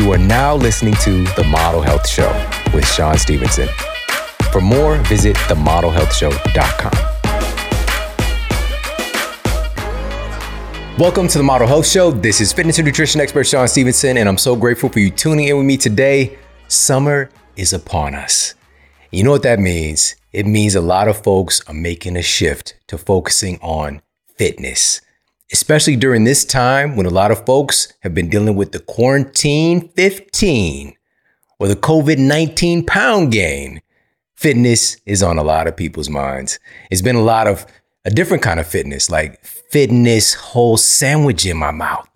You are now listening to The Model Health Show with Shawn Stevenson. For more, visit themodelhealthshow.com. Welcome to the Model Health Show. This is fitness and nutrition expert Shawn Stevenson, and I'm so grateful for you tuning in with me today. Summer is upon us. You know what that means? It means a lot of folks are making a shift to focusing on fitness especially during this time when a lot of folks have been dealing with the quarantine 15 or the COVID 19 pound gain. Fitness is on a lot of people's minds. It's been a lot of a different kind of fitness, like fitness whole sandwich in my mouth.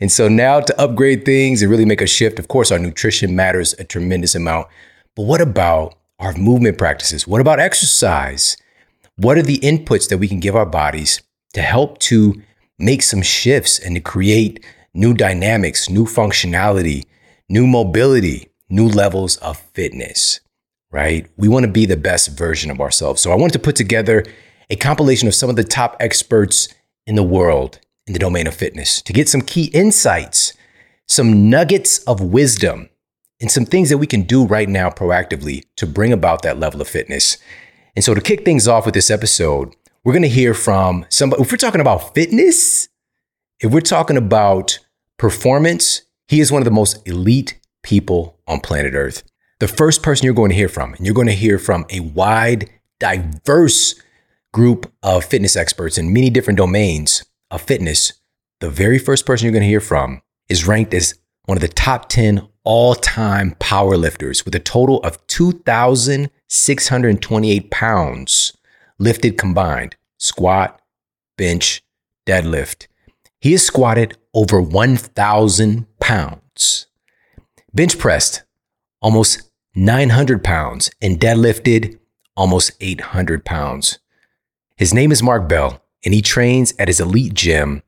And so now to upgrade things and really make a shift, of course, our nutrition matters a tremendous amount. But what about our movement practices? What about exercise? What are the inputs that we can give our bodies to help to make some shifts and to create new dynamics, new functionality, new mobility, new levels of fitness, right? We want to be the best version of ourselves. So I wanted to put together a compilation of some of the top experts in the world in the domain of fitness to get some key insights, some nuggets of wisdom, and some things that we can do right now proactively to bring about that level of fitness. And so to kick things off with this episode, we're going to hear from somebody. If we're talking about fitness, if we're talking about performance, he is one of the most elite people on planet Earth. The first person you're going to hear from, and you're going to hear from a wide, diverse group of fitness experts in many different domains of fitness. The very first person you're going to hear from is ranked as one of the top 10 all time power lifters with a total of 2,628 pounds lifted combined squat, bench, deadlift. He has squatted over 1,000 pounds, bench pressed almost 900 pounds, and deadlifted almost 800 pounds. His name is Mark Bell, and he trains at his elite gym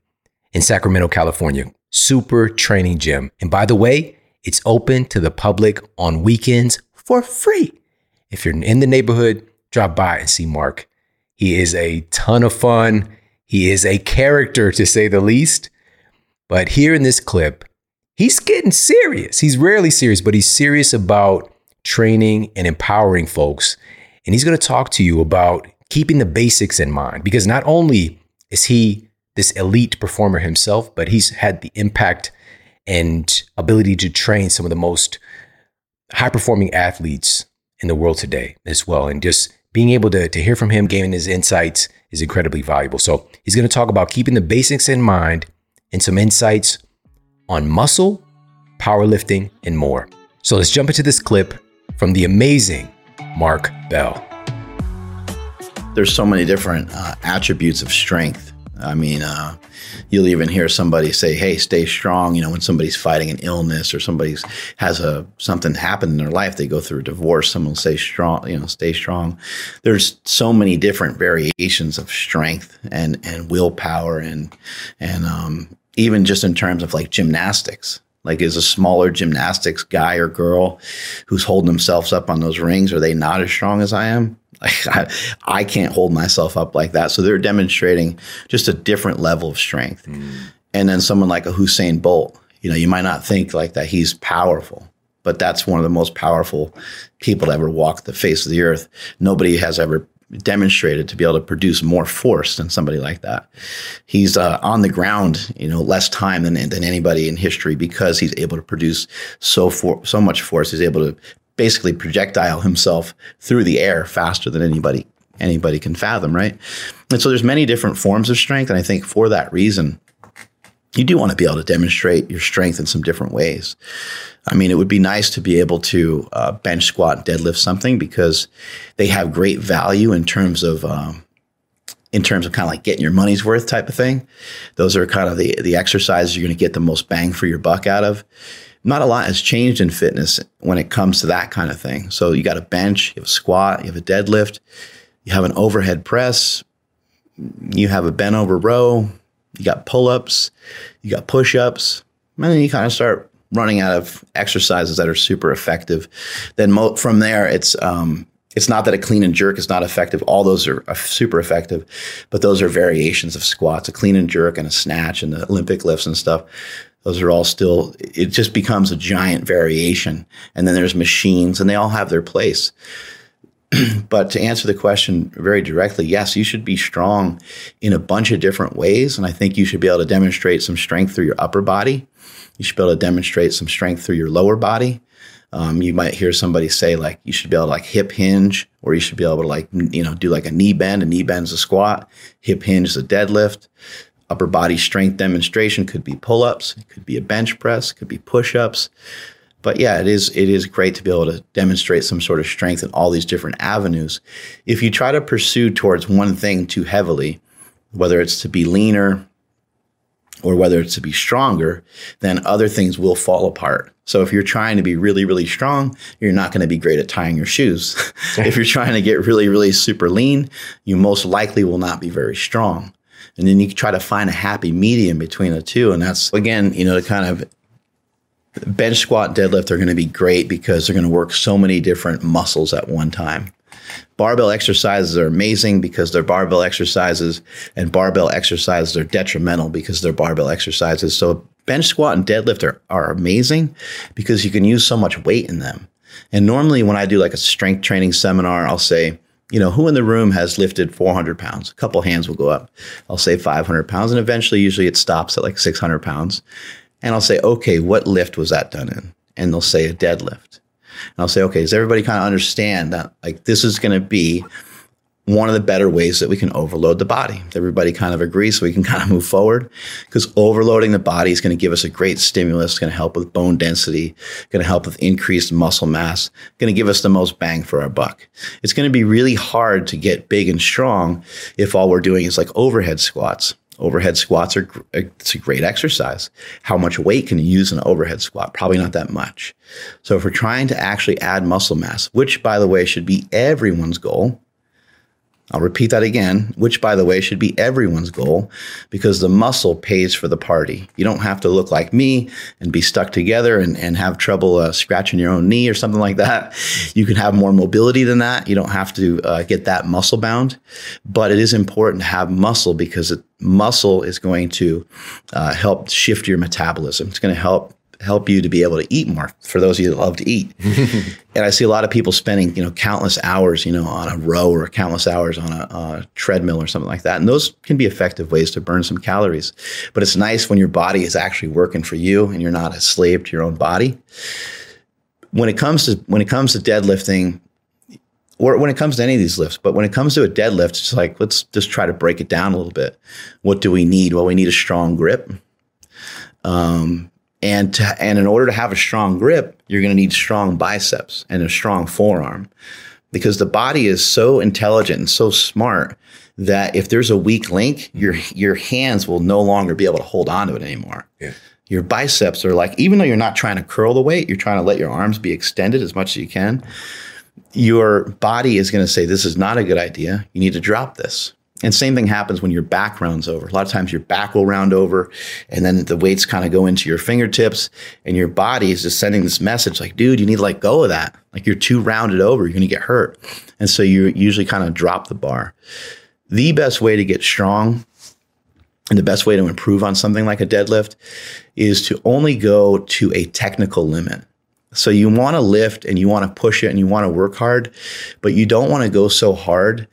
in Sacramento, California, Super Training Gym. And by the way, it's open to the public on weekends for free. If you're in the neighborhood, drop by and see Mark. He is a ton of fun. He is a character, to say the least. But here in this clip, he's getting serious. He's rarely serious, but he's serious about training and empowering folks. And he's going to talk to you about keeping the basics in mind because not only is he this elite performer himself, but he's had the impact and ability to train some of the most high performing athletes in the world today as well. And just being able to, to hear from him, gaining his insights is incredibly valuable. So he's going to talk about keeping the basics in mind and some insights on muscle, powerlifting, and more. So let's jump into this clip from the amazing Mark Bell. There's so many different uh, attributes of strength I mean, uh, you'll even hear somebody say, "Hey, stay strong." You know, when somebody's fighting an illness or somebody's has a something happen in their life, they go through a divorce. Someone will say, "Strong," you know, stay strong. There's so many different variations of strength and and willpower and and um, even just in terms of like gymnastics. Like, is a smaller gymnastics guy or girl who's holding themselves up on those rings, are they not as strong as I am? Like, I, I can't hold myself up like that. So they're demonstrating just a different level of strength. Mm. And then someone like a Usain Bolt, you know, you might not think like that he's powerful, but that's one of the most powerful people to ever walk the face of the earth. Nobody has ever demonstrated to be able to produce more force than somebody like that. He's uh, on the ground, you know, less time than than anybody in history because he's able to produce so for, so much force. He's able to basically projectile himself through the air faster than anybody anybody can fathom, right? And so there's many different forms of strength, and I think for that reason, you do want to be able to demonstrate your strength in some different ways. I mean, it would be nice to be able to uh, bench squat, deadlift something because they have great value in terms of um, in terms of kind of like getting your money's worth type of thing. Those are kind of the the exercises you're going to get the most bang for your buck out of. Not a lot has changed in fitness when it comes to that kind of thing. So you got a bench, you have a squat, you have a deadlift, you have an overhead press, you have a bent over row, you got pull ups, you got push ups, and then you kind of start running out of exercises that are super effective. Then mo- from there, it's um, it's not that a clean and jerk is not effective. All those are super effective, but those are variations of squats. A clean and jerk and a snatch and the Olympic lifts and stuff. Those are all still, it just becomes a giant variation. And then there's machines, and they all have their place. but to answer the question very directly, yes, you should be strong in a bunch of different ways. And I think you should be able to demonstrate some strength through your upper body. You should be able to demonstrate some strength through your lower body. Um, you might hear somebody say like you should be able to like hip hinge, or you should be able to like you know do like a knee bend. A knee bend is a squat. Hip hinge is a deadlift. Upper body strength demonstration could be pull ups. It could be a bench press. Could be push ups. But yeah, it is it is great to be able to demonstrate some sort of strength in all these different avenues. If you try to pursue towards one thing too heavily, whether it's to be leaner or whether it's to be stronger, then other things will fall apart. So if you're trying to be really, really strong, you're not going to be great at tying your shoes. if you're trying to get really, really super lean, you most likely will not be very strong. And then you try to find a happy medium between the two. And that's, again, you know, the kind of bench squat and deadlift are going to be great because they're going to work so many different muscles at one time. Barbell exercises are amazing because they're barbell exercises, and barbell exercises are detrimental because they're barbell exercises. So, bench squat and deadlift are, are amazing because you can use so much weight in them. And normally, when I do like a strength training seminar, I'll say, you know, who in the room has lifted 400 pounds? A couple hands will go up. I'll say 500 pounds, and eventually, usually it stops at like 600 pounds. And I'll say, okay, what lift was that done in? And they'll say a deadlift. And I'll say, okay, does everybody kind of understand that like this is going to be one of the better ways that we can overload the body. Everybody kind of agrees so we can kind of move forward because overloading the body is going to give us a great stimulus, it's going to help with bone density, going to help with increased muscle mass, going to give us the most bang for our buck. It's going to be really hard to get big and strong if all we're doing is like overhead squats. Overhead squats are uh, it's a great exercise. How much weight can you use in an overhead squat? Probably not that much. So if we're trying to actually add muscle mass, which by the way should be everyone's goal, I'll repeat that again, which by the way should be everyone's goal because the muscle pays for the party. You don't have to look like me and be stuck together and, and have trouble uh, scratching your own knee or something like that. You can have more mobility than that. You don't have to uh, get that muscle bound, but it is important to have muscle because it, muscle is going to uh, help shift your metabolism. It's going to help help you to be able to eat more for those of you that love to eat. and I see a lot of people spending, you know, countless hours, you know, on a row or countless hours on a, a, treadmill or something like that. And those can be effective ways to burn some calories. But it's nice when your body is actually working for you and you're not a slave to your own body. When it comes to when it comes to deadlifting, or when it comes to any of these lifts, but when it comes to a deadlift, it's like let's just try to break it down a little bit. What do we need? Well, we need a strong grip. Um, and to, and in order to have a strong grip, you're going to need strong biceps and a strong forearm because the body is so intelligent and so smart that if there's a weak link, your your hands will no longer be able to hold on to it anymore. Yeah. Your biceps are like, even though you're not trying to curl the weight, you're trying to let your arms be extended as much as you can. Your body is going to say, This is not a good idea. You need to drop this. And same thing happens when your back rounds over. A lot of times your back will round over and then the weights kind of go into your fingertips and your body is just sending this message like, dude, you need to let go of that. Like you're too rounded over, you're going to get hurt. And so you usually kind of drop the bar. The best way to get strong and the best way to improve on something like a deadlift is to only go to a technical limit. So you want to lift and you want to push it and you want to work hard, but you don't want to go so hard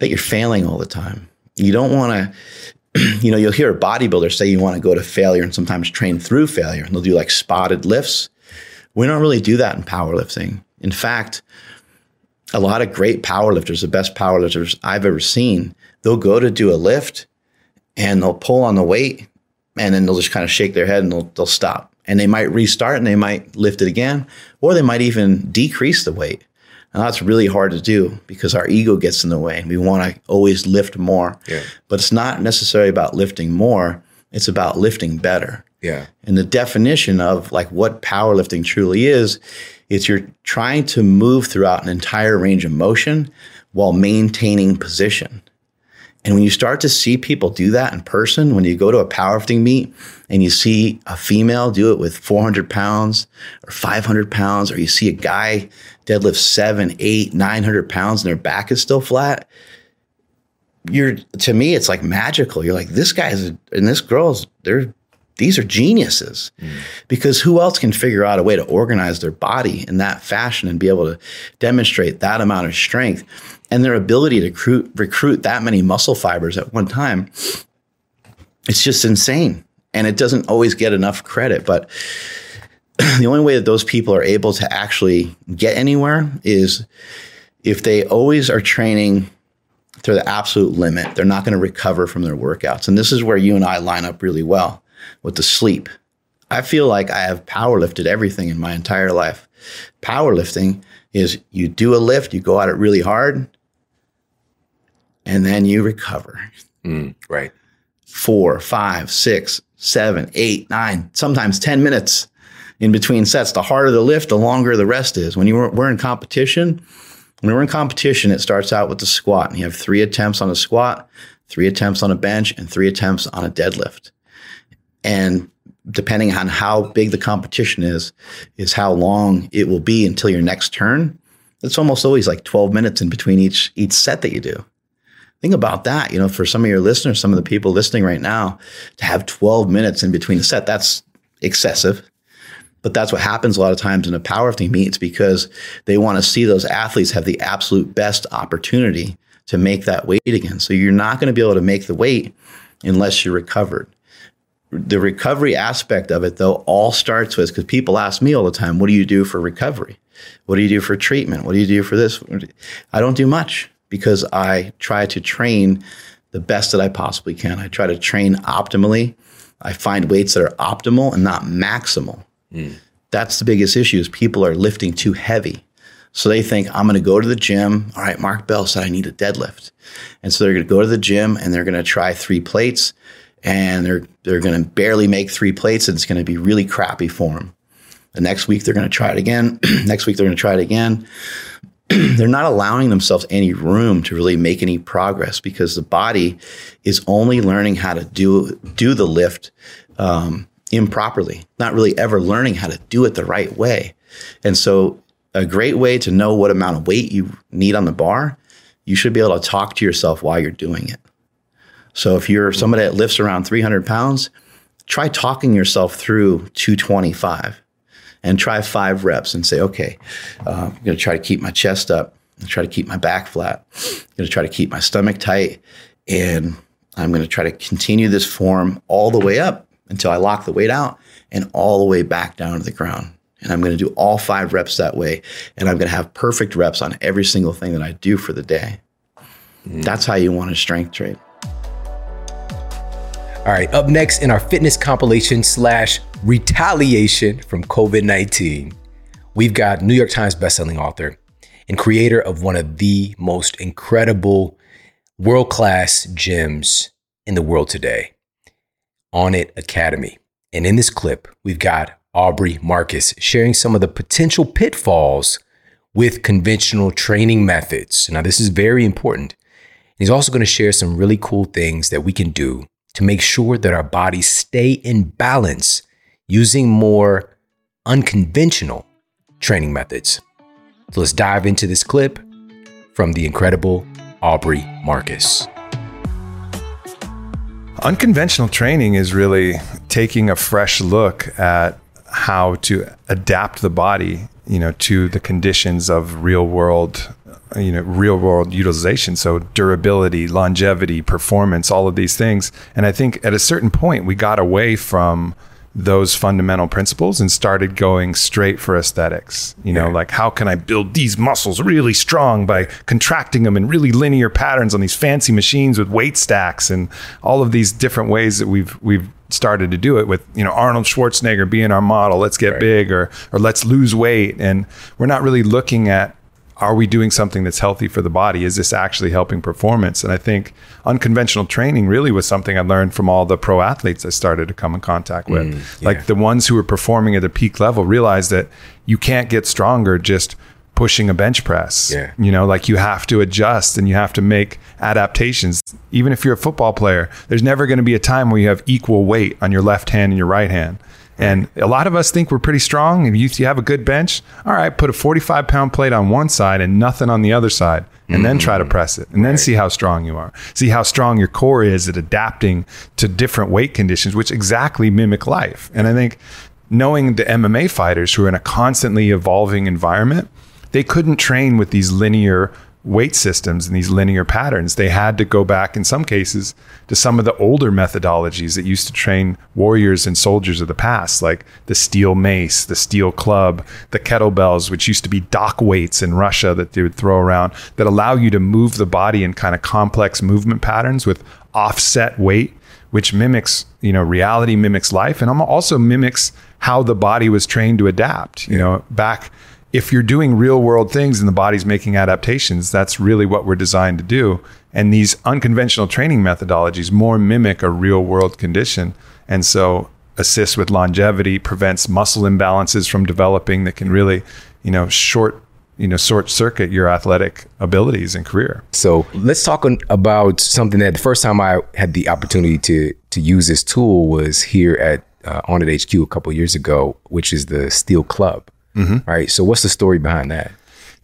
that you're failing all the time. You don't want to, you know, you'll hear a bodybuilder say you want to go to failure and sometimes train through failure. And they'll do like spotted lifts. We don't really do that in powerlifting. In fact, a lot of great powerlifters, the best powerlifters I've ever seen, they'll go to do a lift and they'll pull on the weight and then they'll just kind of shake their head and they'll, they'll stop. And they might restart and they might lift it again, or they might even decrease the weight. And that's really hard to do because our ego gets in the way. We want to always lift more. Yeah. But it's not necessarily about lifting more, it's about lifting better. Yeah. And the definition of like what powerlifting truly is, is you're trying to move throughout an entire range of motion while maintaining position. And when you start to see people do that in person, when you go to a powerlifting meet and you see a female do it with 400 pounds or 500 pounds, or you see a guy deadlift seven, eight, 900 pounds and their back is still flat, you're, to me, it's like magical. You're like, this guy's, and this girl's, they're, these are geniuses mm. because who else can figure out a way to organize their body in that fashion and be able to demonstrate that amount of strength and their ability to recruit, recruit that many muscle fibers at one time it's just insane and it doesn't always get enough credit but the only way that those people are able to actually get anywhere is if they always are training to the absolute limit, they're not going to recover from their workouts. And this is where you and I line up really well with the sleep. I feel like I have power lifted everything in my entire life. Powerlifting is you do a lift, you go at it really hard, and then you recover. Mm, right. Four, five, six, seven, eight, nine, sometimes 10 minutes in between sets. The harder the lift, the longer the rest is. When you were, we're in competition, when we're in competition, it starts out with the squat, and you have three attempts on a squat, three attempts on a bench, and three attempts on a deadlift. And depending on how big the competition is, is how long it will be until your next turn. It's almost always like 12 minutes in between each each set that you do. Think about that. You know, for some of your listeners, some of the people listening right now, to have 12 minutes in between a set, that's excessive. But that's what happens a lot of times in a powerlifting meet. It's because they want to see those athletes have the absolute best opportunity to make that weight again. So you're not going to be able to make the weight unless you're recovered. The recovery aspect of it, though, all starts with because people ask me all the time, what do you do for recovery? What do you do for treatment? What do you do for this? I don't do much because I try to train the best that I possibly can. I try to train optimally. I find weights that are optimal and not maximal. Mm. That's the biggest issue is people are lifting too heavy. So they think I'm going to go to the gym. All right, Mark Bell said I need a deadlift. And so they're going to go to the gym and they're going to try three plates and they're they're going to barely make three plates and it's going to be really crappy for them. The next week they're going to try it again. next week they're going to try it again. they're not allowing themselves any room to really make any progress because the body is only learning how to do do the lift um, improperly, not really ever learning how to do it the right way. And so, a great way to know what amount of weight you need on the bar, you should be able to talk to yourself while you're doing it. So, if you're somebody that lifts around 300 pounds, try talking yourself through 225 and try five reps and say, okay, uh, I'm going to try to keep my chest up, I'm try to keep my back flat, I'm going to try to keep my stomach tight, and I'm going to try to continue this form all the way up until I lock the weight out and all the way back down to the ground. And I'm going to do all five reps that way. And I'm going to have perfect reps on every single thing that I do for the day. Mm. That's how you want to strength train. All right, up next in our fitness compilation slash retaliation from COVID 19, we've got New York Times bestselling author and creator of one of the most incredible world class gyms in the world today. Onnit Academy. And in this clip, we've got Aubrey Marcus sharing some of the potential pitfalls with conventional training methods. Now, this is very important. He's also going to share some really cool things that we can do to make sure that our bodies stay in balance using more unconventional training methods. So let's dive into this clip from the incredible Aubrey Marcus. Unconventional training is really taking a fresh look at how to adapt the body, you know, to the conditions of real world, you know, real world utilization. So durability, longevity, performance, all of these things. And I think at a certain point we got away from those fundamental principles and started going straight for aesthetics. You know, yeah. like how can I build these muscles really strong by contracting them in really linear patterns on these fancy machines with weight stacks and all of these different ways that we've we've started to do it with you know Arnold Schwarzenegger being our model. Let's get right. big or or let's lose weight, and we're not really looking at are we doing something that's healthy for the body? Is this actually helping performance? And I think unconventional training really was something I learned from all the pro athletes I started to come in contact with. Mm, yeah. Like the ones who were performing at the peak level realized that you can't get stronger just pushing a bench press. Yeah. You know, like you have to adjust and you have to make adaptations. Even if you're a football player, there's never going to be a time where you have equal weight on your left hand and your right hand. And a lot of us think we're pretty strong. If you, you have a good bench, all right, put a 45 pound plate on one side and nothing on the other side, and then try to mm-hmm. press it, and then see how strong you are. See how strong your core is at adapting to different weight conditions, which exactly mimic life. And I think knowing the MMA fighters who are in a constantly evolving environment, they couldn't train with these linear weight systems and these linear patterns. They had to go back, in some cases, to some of the older methodologies that used to train warriors and soldiers of the past, like the steel mace, the steel club, the kettlebells, which used to be dock weights in Russia that they would throw around that allow you to move the body in kind of complex movement patterns with offset weight. Which mimics, you know, reality mimics life, and also mimics how the body was trained to adapt. You know, back if you're doing real world things and the body's making adaptations, that's really what we're designed to do. And these unconventional training methodologies more mimic a real world condition. And so assists with longevity, prevents muscle imbalances from developing that can really, you know, short, you know, short circuit your athletic abilities and career. So let's talk on, about something that the first time I had the opportunity to to use this tool was here at uh, Onnit HQ a couple years ago, which is the Steel Club. Mm-hmm. Right. So what's the story behind that?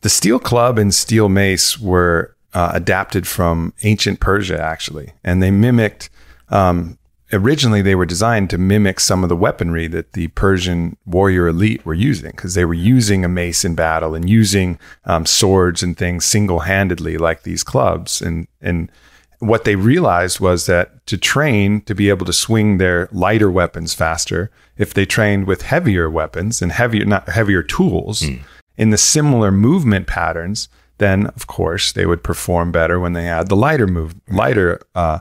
The steel club and steel mace were uh, adapted from ancient Persia, actually, and they mimicked. Um, originally, they were designed to mimic some of the weaponry that the Persian warrior elite were using, because they were using a mace in battle and using um, swords and things single-handedly, like these clubs, and and what they realized was that to train to be able to swing their lighter weapons faster, if they trained with heavier weapons and heavier not heavier tools mm. in the similar movement patterns, then of course they would perform better when they had the lighter move lighter uh,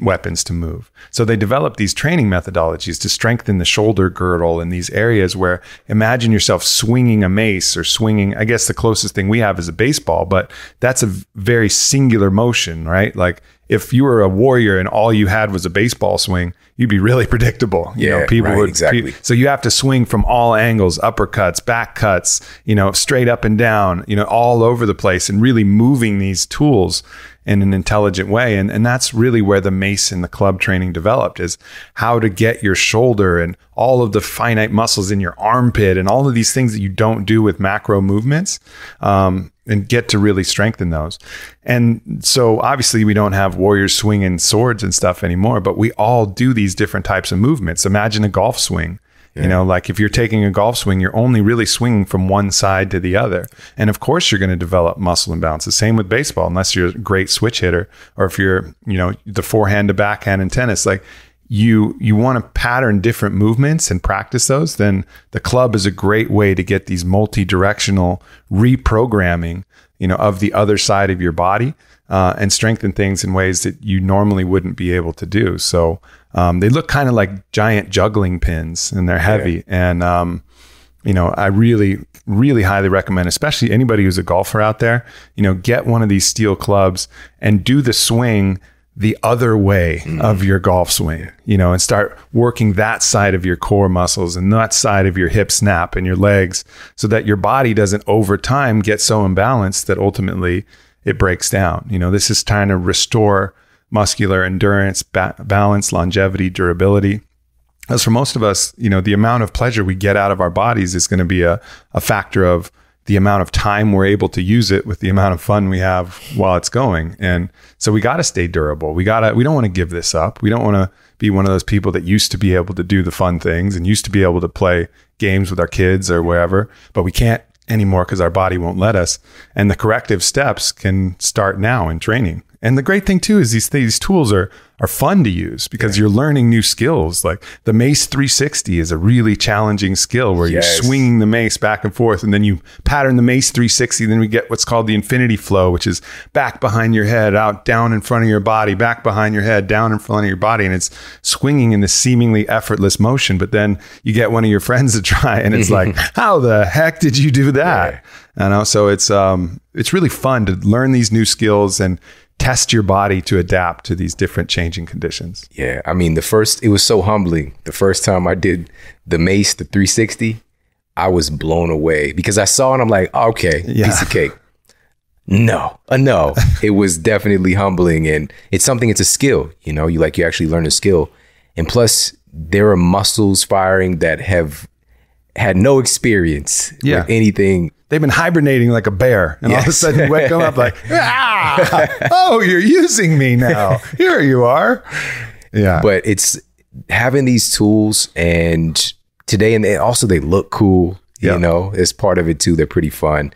weapons to move. So they developed these training methodologies to strengthen the shoulder girdle in these areas where imagine yourself swinging a mace or swinging, I guess the closest thing we have is a baseball, but that's a very singular motion, right? Like if you were a warrior and all you had was a baseball swing, you'd be really predictable. You yeah, know, people right, would exactly. so you have to swing from all angles, uppercuts, back cuts, you know, straight up and down, you know, all over the place and really moving these tools in an intelligent way. And, and that's really where the mace and the club training developed is how to get your shoulder and all of the finite muscles in your armpit and all of these things that you don't do with macro movements. Um, and get to really strengthen those. And so obviously we don't have warriors swinging swords and stuff anymore, but we all do these different types of movements. Imagine a golf swing. Yeah. You know, like if you're taking a golf swing, you're only really swinging from one side to the other. And of course, you're going to develop muscle imbalance. The same with baseball, unless you're a great switch hitter or if you're, you know, the forehand to backhand in tennis. Like you you want to pattern different movements and practice those, then the club is a great way to get these multi-directional reprogramming, you know, of the other side of your body uh, and strengthen things in ways that you normally wouldn't be able to do. So um, they look kind of like giant juggling pins, and they're heavy. And um, you know, I really, really highly recommend, especially anybody who's a golfer out there, you know, get one of these steel clubs and do the swing the other way mm. of your golf swing, you know, and start working that side of your core muscles and that side of your hip snap and your legs so that your body doesn't over time get so imbalanced that ultimately it breaks down. You know, this is trying to restore muscular endurance, ba- balance, longevity, durability. As for most of us, you know, the amount of pleasure we get out of our bodies is going to be a, a factor of the amount of time we're able to use it with the amount of fun we have while it's going. And so we got to stay durable. We got to, we don't want to give this up. We don't want to be one of those people that used to be able to do the fun things and used to be able to play games with our kids or wherever, but we can't anymore because our body won't let us. And the corrective steps can start now in training. And the great thing too is these these tools are are fun to use because yeah. you're learning new skills. Like the Mace 360 is a really challenging skill where yes. you're swinging the mace back and forth, and then you pattern the Mace 360. Then we get what's called the Infinity Flow, which is back behind your head, out down in front of your body, back behind your head, down in front of your body, and it's swinging in this seemingly effortless motion. But then you get one of your friends to try, and it's like, how the heck did you do that? Yeah. You know, so it's um, it's really fun to learn these new skills and test your body to adapt to these different changing conditions. Yeah. I mean, the first, it was so humbling. The first time I did the Mace, the 360, I was blown away because I saw it. I'm like, okay, yeah. piece of cake. No, uh, no. it was definitely humbling, and it's something. It's a skill, you know. You like you actually learn a skill, and plus there are muscles firing that have had no experience Yeah. with anything. They've been hibernating like a bear, and all of a sudden you wake them up like, ah, oh, you're using me now. Here you are. Yeah. But it's having these tools and today, and they, also they look cool. Yeah. You know, as part of it too. They're pretty fun.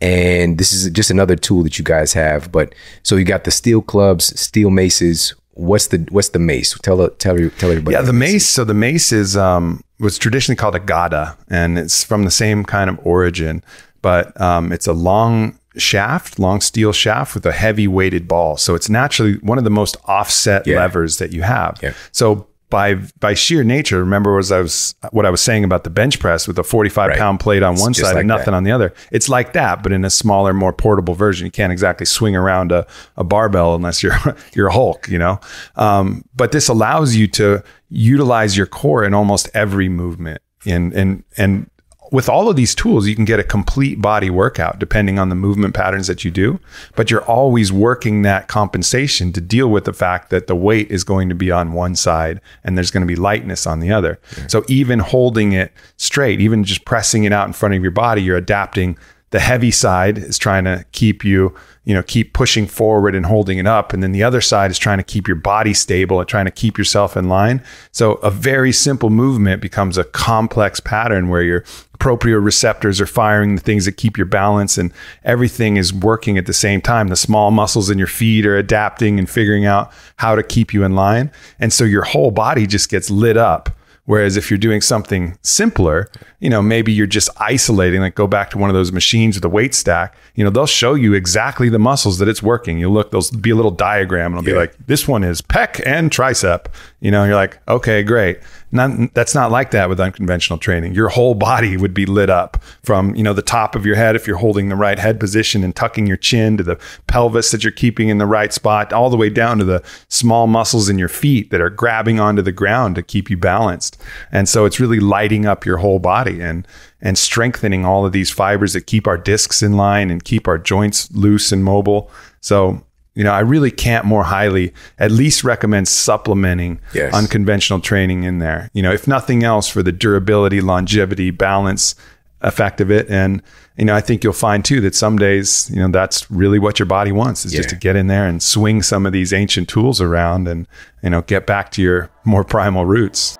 And this is just another tool that you guys have. But so you got the steel clubs, steel maces. What's the what's the mace? Tell tell tell everybody. Yeah, the this mace. So the mace is um, was traditionally called a gada, and it's from the same kind of origin, but um, it's a long shaft, long steel shaft with a heavy weighted ball. So it's naturally one of the most offset Yeah. levers that you have. Yeah. So by by sheer nature, remember was I was what I was saying about the bench press with a 45 Right. pound plate on one side like and nothing that. on the other. It's like that, but in a smaller, more portable version. You can't exactly swing around a, a barbell unless you're you're a Hulk, you know. Um, but this allows you to utilize your core in almost every movement. And and and with all of these tools, you can get a complete body workout depending on the movement patterns that you do. But you're always working that compensation to deal with the fact that the weight is going to be on one side and there's going to be lightness on the other. So even holding it straight, even just pressing it out in front of your body, you're adapting the heavy side is trying to keep you, you know, keep pushing forward and holding it up. And then the other side is trying to keep your body stable and trying to keep yourself in line. So a very simple movement becomes a complex pattern where your proprioceptors are firing the things that keep your balance and everything is working at the same time. The small muscles in your feet are adapting and figuring out how to keep you in line. And so your whole body just gets lit up. Whereas if you're doing something simpler, you know, maybe you're just isolating, like go back to one of those machines with a weight stack, you know, they'll show you exactly the muscles that it's working. You look, there'll be a little diagram and it'll be like, this one is pec and tricep. You know, you're like, okay, great. Not, that's not like that with unconventional training. Your whole body would be lit up from, you know, the top of your head if you're holding the right head position and tucking your chin to the pelvis that you're keeping in the right spot, all the way down to the small muscles in your feet that are grabbing onto the ground to keep you balanced. And so it's really lighting up your whole body and and strengthening all of these fibers that keep our discs in line and keep our joints loose and mobile. So you know, I really can't more highly at least recommend supplementing Yes. unconventional training in there. You know, if nothing else for the durability, longevity, balance effect of it. And, you know, I think you'll find too that some days, you know, that's really what your body wants is just to get in there and swing some of these ancient tools around and, you know, get back to your more primal roots.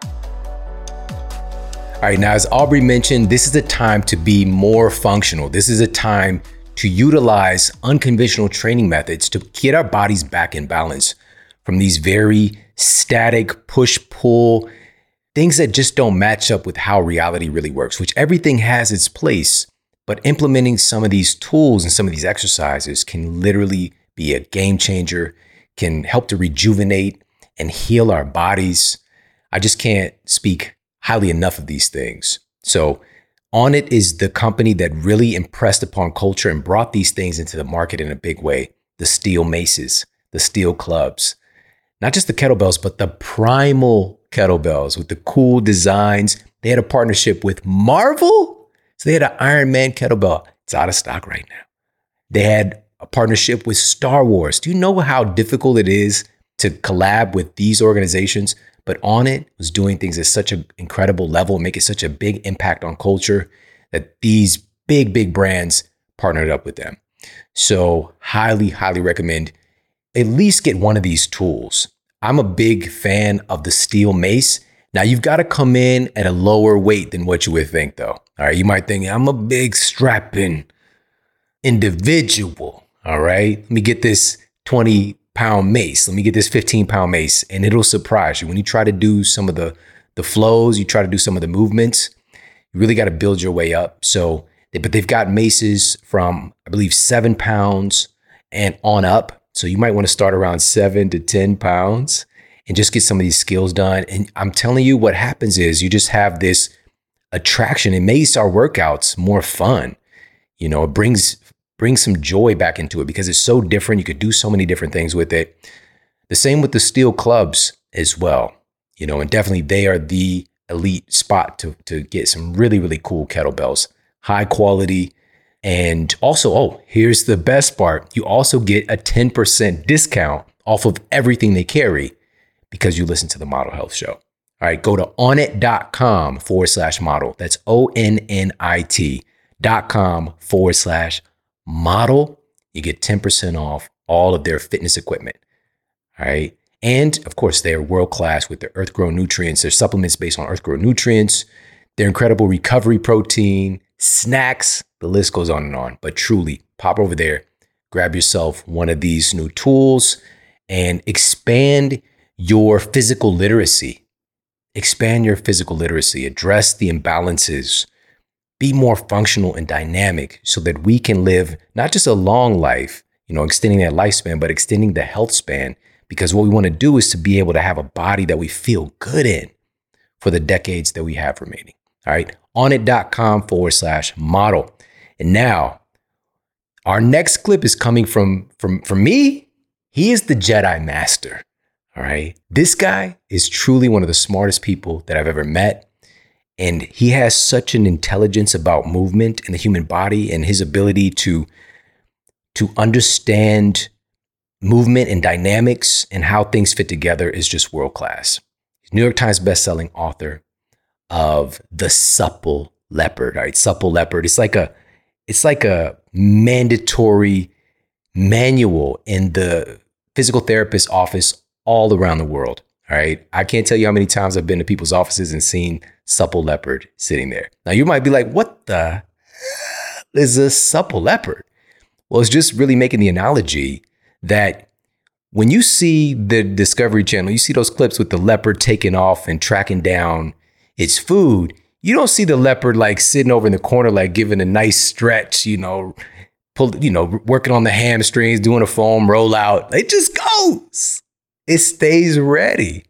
All right, now as Aubrey mentioned, this is a time to be more functional. This is a time to utilize unconventional training methods to get our bodies back in balance from these very static push pull things that just don't match up with how reality really works, which everything has its place. But implementing some of these tools and some of these exercises can literally be a game changer, can help to rejuvenate and heal our bodies. I just can't speak highly enough of these things. So, Onnit is the company that really impressed upon culture and brought these things into the market in a big way. The steel maces, the steel clubs, not just the kettlebells, but the primal kettlebells with the cool designs. They had a partnership with Marvel. So they had an Iron Man kettlebell. It's out of stock right now. They had a partnership with Star Wars. Do you know how difficult it is to collab with these organizations? But Onnit was doing things at such an incredible level, making such a big impact on culture that these big, big brands partnered up with them. So, highly, highly recommend at least get one of these tools. I'm a big fan of the steel mace. Now, you've got to come in at a lower weight than what you would think, though. All right. You might think, I'm a big strapping individual. All right. Let me get this 20 pound mace. Let me get this 15 pound mace. And it'll surprise you. When you try to do some of the, the flows, you try to do some of the movements, you really got to build your way up. So, but they've got maces from, I believe, seven pounds and on up. So you might want to start around seven to 10 pounds and just get some of these skills done. And I'm telling you, what happens is you just have this attraction. It makes our workouts more fun. You know, it brings brings some joy back into it because it's so different. You could do so many different things with it. The same with the steel clubs as well. You know, and definitely they are the elite spot to to get some really really cool kettlebells, high quality. And also, oh, here's the best part. You also get a 10% discount off of everything they carry because you listen to the Model Health Show. All right, go to onnit.com forward slash model. That's O N N I T dot com forward slash model. Model, you get 10% off all of their fitness equipment. All right. And of course, they're world class with their earth grown nutrients. Their supplements based on earth grown nutrients, their incredible recovery protein, snacks. The list goes on and on. But truly, pop over there, grab yourself one of these new tools, and expand your physical literacy. Expand your physical literacy, address the imbalances, be more functional and dynamic so that we can live not just a long life, you know, extending that lifespan, but extending the health span because what we want to do is to be able to have a body that we feel good in for the decades that we have remaining. All right. Onnit.com forward slash model. And now our next clip is coming from from from me. He is the Jedi Master. All right. This guy is truly one of the smartest people that I've ever met. And he has such an intelligence about movement in the human body and his ability to, to understand movement and dynamics and how things fit together is just world class. New York Times bestselling author of The Supple Leopard. All right, Supple Leopard. It's like a it's like a mandatory manual in the physical therapist office all around the world. All right. I can't tell you how many times I've been to people's offices and seen supple leopard sitting there. Now you might be like, what the is a supple leopard? Well, it's just really making the analogy that when you see the Discovery Channel, you see those clips with the leopard taking off and tracking down its food. You don't see the leopard like sitting over in the corner, like giving a nice stretch, you know, pull, you know, working on the hamstrings, doing a foam rollout. It just goes. It stays ready.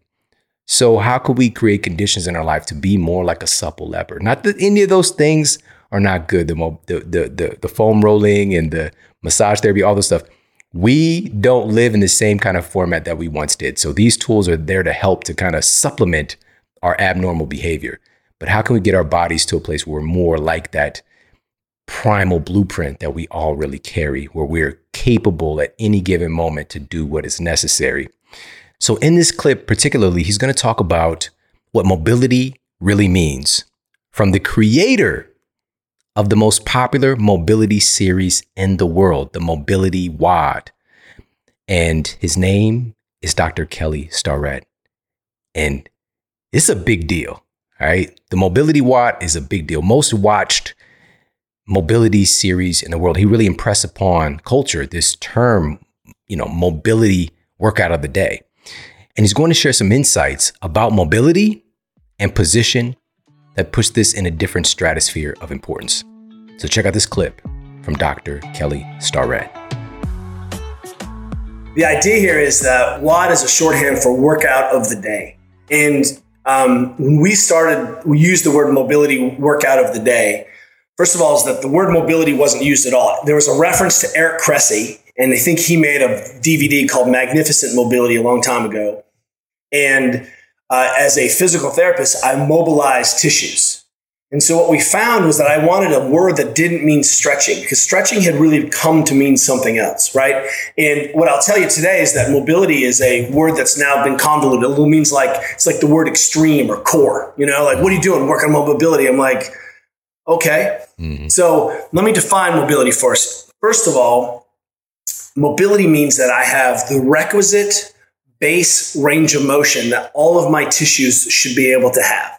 So how could we create conditions in our life to be more like a supple leopard? Not that any of those things are not good. The the the the, the foam rolling and the massage therapy, all this stuff we don't live in the same kind of format that we once did. So these tools are there to help to kind of supplement our abnormal behavior. But how can we get our bodies to a place where we're more like that primal blueprint that we all really carry, where we're capable at any given moment to do what is necessary? So, in this clip, particularly, he's going to talk about what mobility really means from the creator of the most popular mobility series in the world, the Mobility WOD. And his name is Dr. Kelly Starrett. And it's a big deal. All right. The Mobility WOD is a big deal. Most watched mobility series in the world. He really impressed upon culture this term, you know, mobility workout of the day. And he's going to share some insights about mobility and position that puts this in a different stratosphere of importance. So check out this clip from Dr. Kelly Starrett. The idea here is that WOD is a shorthand for workout of the day. And um, when we started, we used the word mobility workout of the day. First of all, is that the word mobility wasn't used at all. There was a reference to Eric Cressey, and I think he made a DVD called Magnificent Mobility a long time ago. And uh, as a physical therapist, I mobilized tissues. And so what we found was that I wanted a word that didn't mean stretching because stretching had really come to mean something else, right? And what I'll tell you today is that mobility is a word that's now been convoluted. It means like it's like the word extreme or core, you know, like what are you doing? Working on mobility. I'm like, okay. Mm-hmm. So let me define mobility first. First of all, mobility means that I have the requisite base range of motion that all of my tissues should be able to have.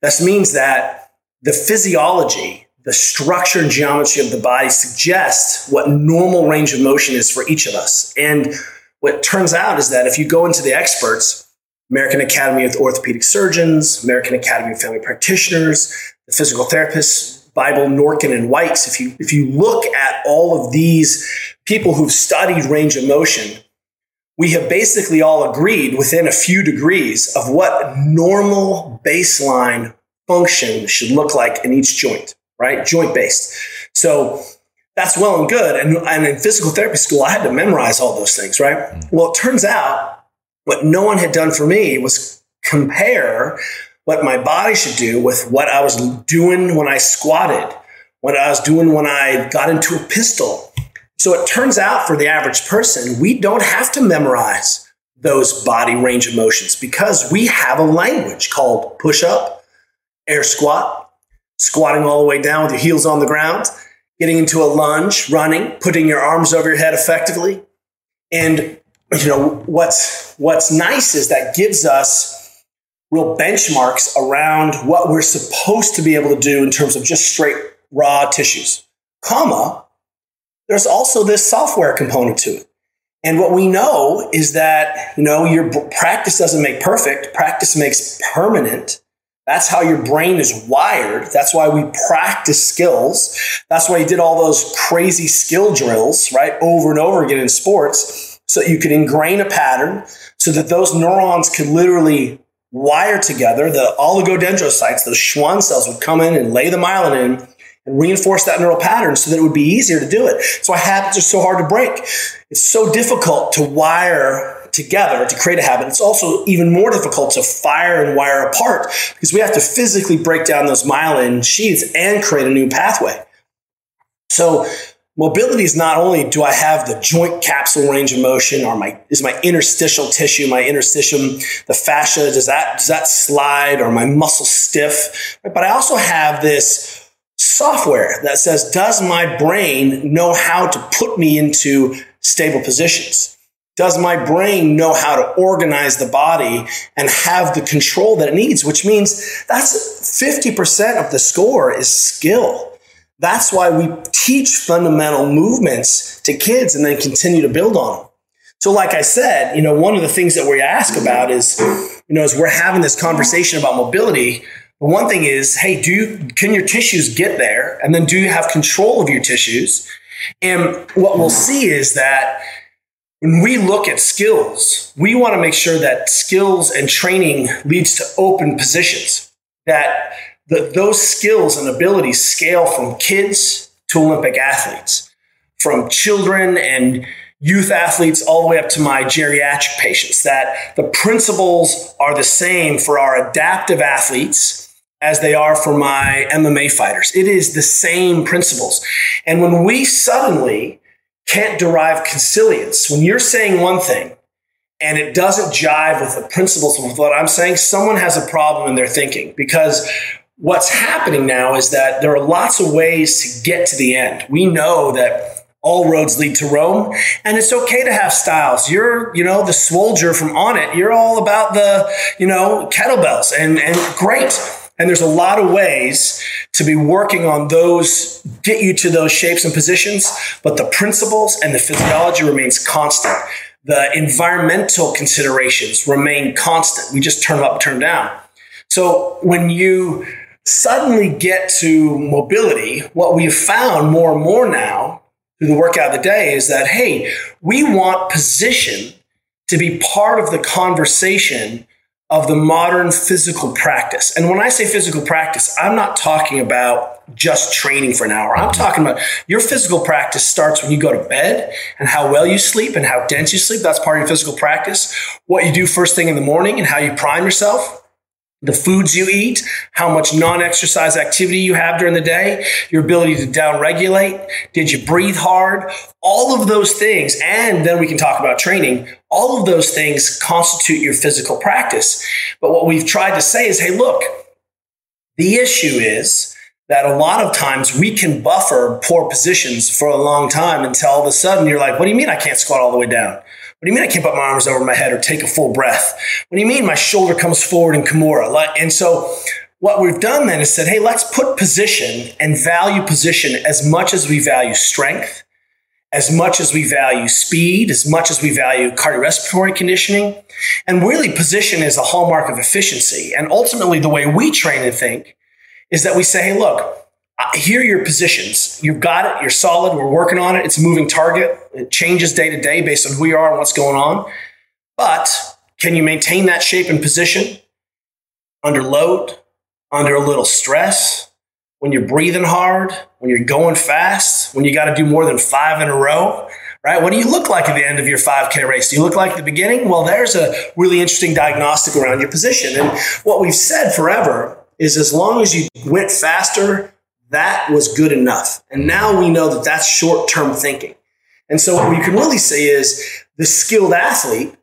This means that the physiology, the structure and geometry of the body suggests what normal range of motion is for each of us. And what turns out is that if you go into the experts, American Academy of Orthopedic Surgeons, American Academy of Family Practitioners, the physical therapists, Bible, Norkin, and Whites, if you, if you look at all of these people who've studied range of motion, we have basically all agreed within a few degrees of what normal baseline function should look like in each joint, right? Joint based. So that's well and good. And, and in physical therapy school, I had to memorize all those things, right? Mm-hmm. Well, it turns out what no one had done for me was compare what my body should do with what I was doing when I squatted, what I was doing when I got into a pistol. So it turns out for the average person, we don't have to memorize those body range of motions because we have a language called push up, air squat, squatting all the way down with your heels on the ground, getting into a lunge, running, putting your arms over your head effectively. And you know what's what's nice is that gives us real benchmarks around what we're supposed to be able to do in terms of just straight raw tissues. Comma, there's also this software component to it. And what we know is that, you know, your practice doesn't make perfect, practice makes permanent. That's how your brain is wired. That's why we practice skills. That's why you did all those crazy skill drills, right? Over and over again in sports. So that you could ingrain a pattern so that those neurons could literally wire together. The oligodendrocytes, those Schwann cells would come in and lay the myelin in and reinforce that neural pattern so that it would be easier to do it. So why habits are so hard to break. It's so difficult to wire together to create a habit. It's also even more difficult to fire and wire apart because we have to physically break down those myelin sheaths and create a new pathway. So mobility is not only do I have the joint capsule range of motion or my is my interstitial tissue, my interstitium, the fascia, does that does that slide or my muscle stiff? But I also have this software that says, does my brain know how to put me into stable positions? Does my brain know how to organize the body and have the control that it needs? Which means that's 50% of the score is skill. That's why we teach fundamental movements to kids and then continue to build on them. So, like I said, you know, one of the things that we ask about is, you know, as we're having this conversation about mobility, one thing is, hey, do you, can your tissues get there? And then do you have control of your tissues? And what we'll see is that when we look at skills, we want to make sure that skills and training leads to open positions, that the, those skills and abilities scale from kids to Olympic athletes, from children and youth athletes all the way up to my geriatric patients, that the principles are the same for our adaptive athletes as they are for my MMA fighters. It is the same principles. And when we suddenly can't derive consilience, when you're saying one thing and it doesn't jive with the principles of what I'm saying, someone has a problem in their thinking because what's happening now is that there are lots of ways to get to the end. We know that all roads lead to Rome, and it's okay to have styles. You're, you know, the soldier from Onnit. You're all about the, you know, kettlebells, and and great. And there's a lot of ways to be working on those, get you to those shapes and positions, but the principles and the physiology remains constant. The environmental considerations remain constant. We just turn up, turn down. So when you suddenly get to mobility, what we've found more and more now through the workout of the day is that, hey, we want position to be part of the conversation of the modern physical practice. And when I say physical practice, I'm not talking about just training for an hour. I'm talking about your physical practice starts when you go to bed and how well you sleep and how dense you sleep. That's part of your physical practice. What you do first thing in the morning and how you prime yourself the foods you eat, how much non exercise activity you have during the day, your ability to downregulate, did you breathe hard, all of those things. And then we can talk about training. All of those things constitute your physical practice. But what we've tried to say is hey, look, the issue is that a lot of times we can buffer poor positions for a long time until all of a sudden you're like, what do you mean I can't squat all the way down? What do you mean I can't put my arms over my head or take a full breath? What do you mean my shoulder comes forward in Kimura? And so what we've done then is said, hey, let's put position and value position as much as we value strength, as much as we value speed, as much as we value cardiorespiratory conditioning. And really, position is a hallmark of efficiency. And ultimately, the way we train and think is that we say, hey, look, Uh, here are your positions. You've got it. You're solid. We're working on it. It's a moving target. It changes day to day based on who you are and what's going on. But can you maintain that shape and position under load, under a little stress, when you're breathing hard, when you're going fast, when you got to do more than five in a row? Right? What do you look like at the end of your 5K race? Do you look like the beginning? Well, there's a really interesting diagnostic around your position. And what we've said forever is as long as you went faster that was good enough. And now we know that that's short term thinking. And so what we can really say is the skilled athlete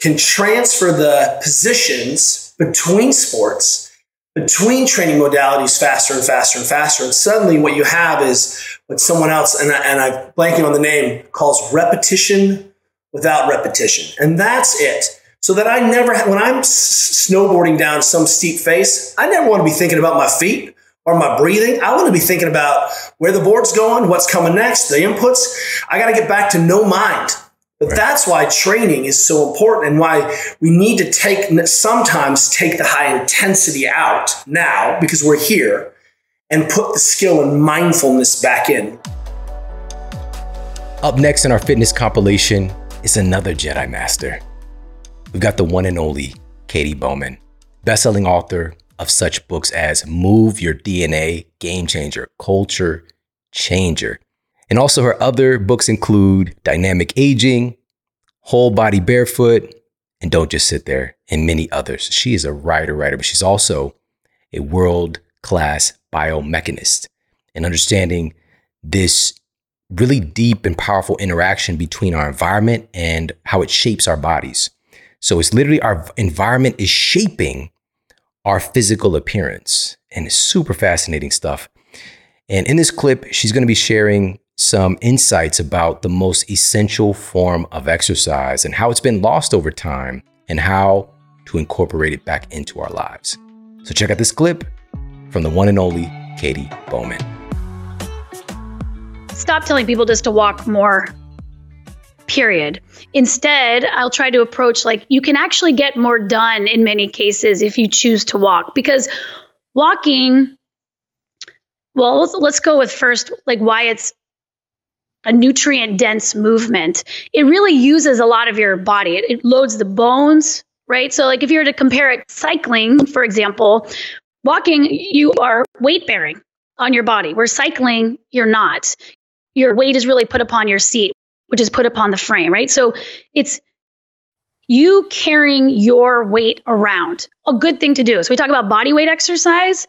can transfer the positions between sports, between training modalities faster and faster and faster. And suddenly what you have is what someone else, and, I, and I'm blanking on the name, calls repetition without repetition. And that's it. So that I never, when I'm snowboarding down some steep face, I never want to be thinking about my feet or my breathing. I want to be thinking about where the board's going, what's coming next, the inputs. I got to get back to no mind. But right. that's why training is so important and why we need to take sometimes take the high intensity out now because we're here and put the skill and mindfulness back in. Up next in our fitness compilation is another Jedi Master. We've got the one and only Katy Bowman, best-selling author of such books as Move Your DNA, Game Changer, Culture Changer. And also her other books include Dynamic Aging, Whole Body Barefoot, and Don't Just Sit There, and many others. She is a writer, writer, but she's also a world-class biomechanist and understanding this really deep and powerful interaction between our environment and how it shapes our bodies. So it's literally our environment is shaping our physical appearance. And super fascinating stuff. And in this clip, she's going to be sharing some insights about the most essential form of exercise and how it's been lost over time and how to incorporate it back into our lives. So check out this clip from the one and only Katy Bowman. Stop telling people just to walk more period. Instead, I'll try to approach like you can actually get more done in many cases if you choose to walk because walking well, let's, let's go with first like why it's a nutrient dense movement. It really uses a lot of your body. It, it loads the bones, right? So like if you were to compare it cycling, for example, walking you are weight bearing on your body. Where cycling, you're not. Your weight is really put upon your seat which is put upon the frame, right? So it's you carrying your weight around. A good thing to do. So we talk about body weight exercise.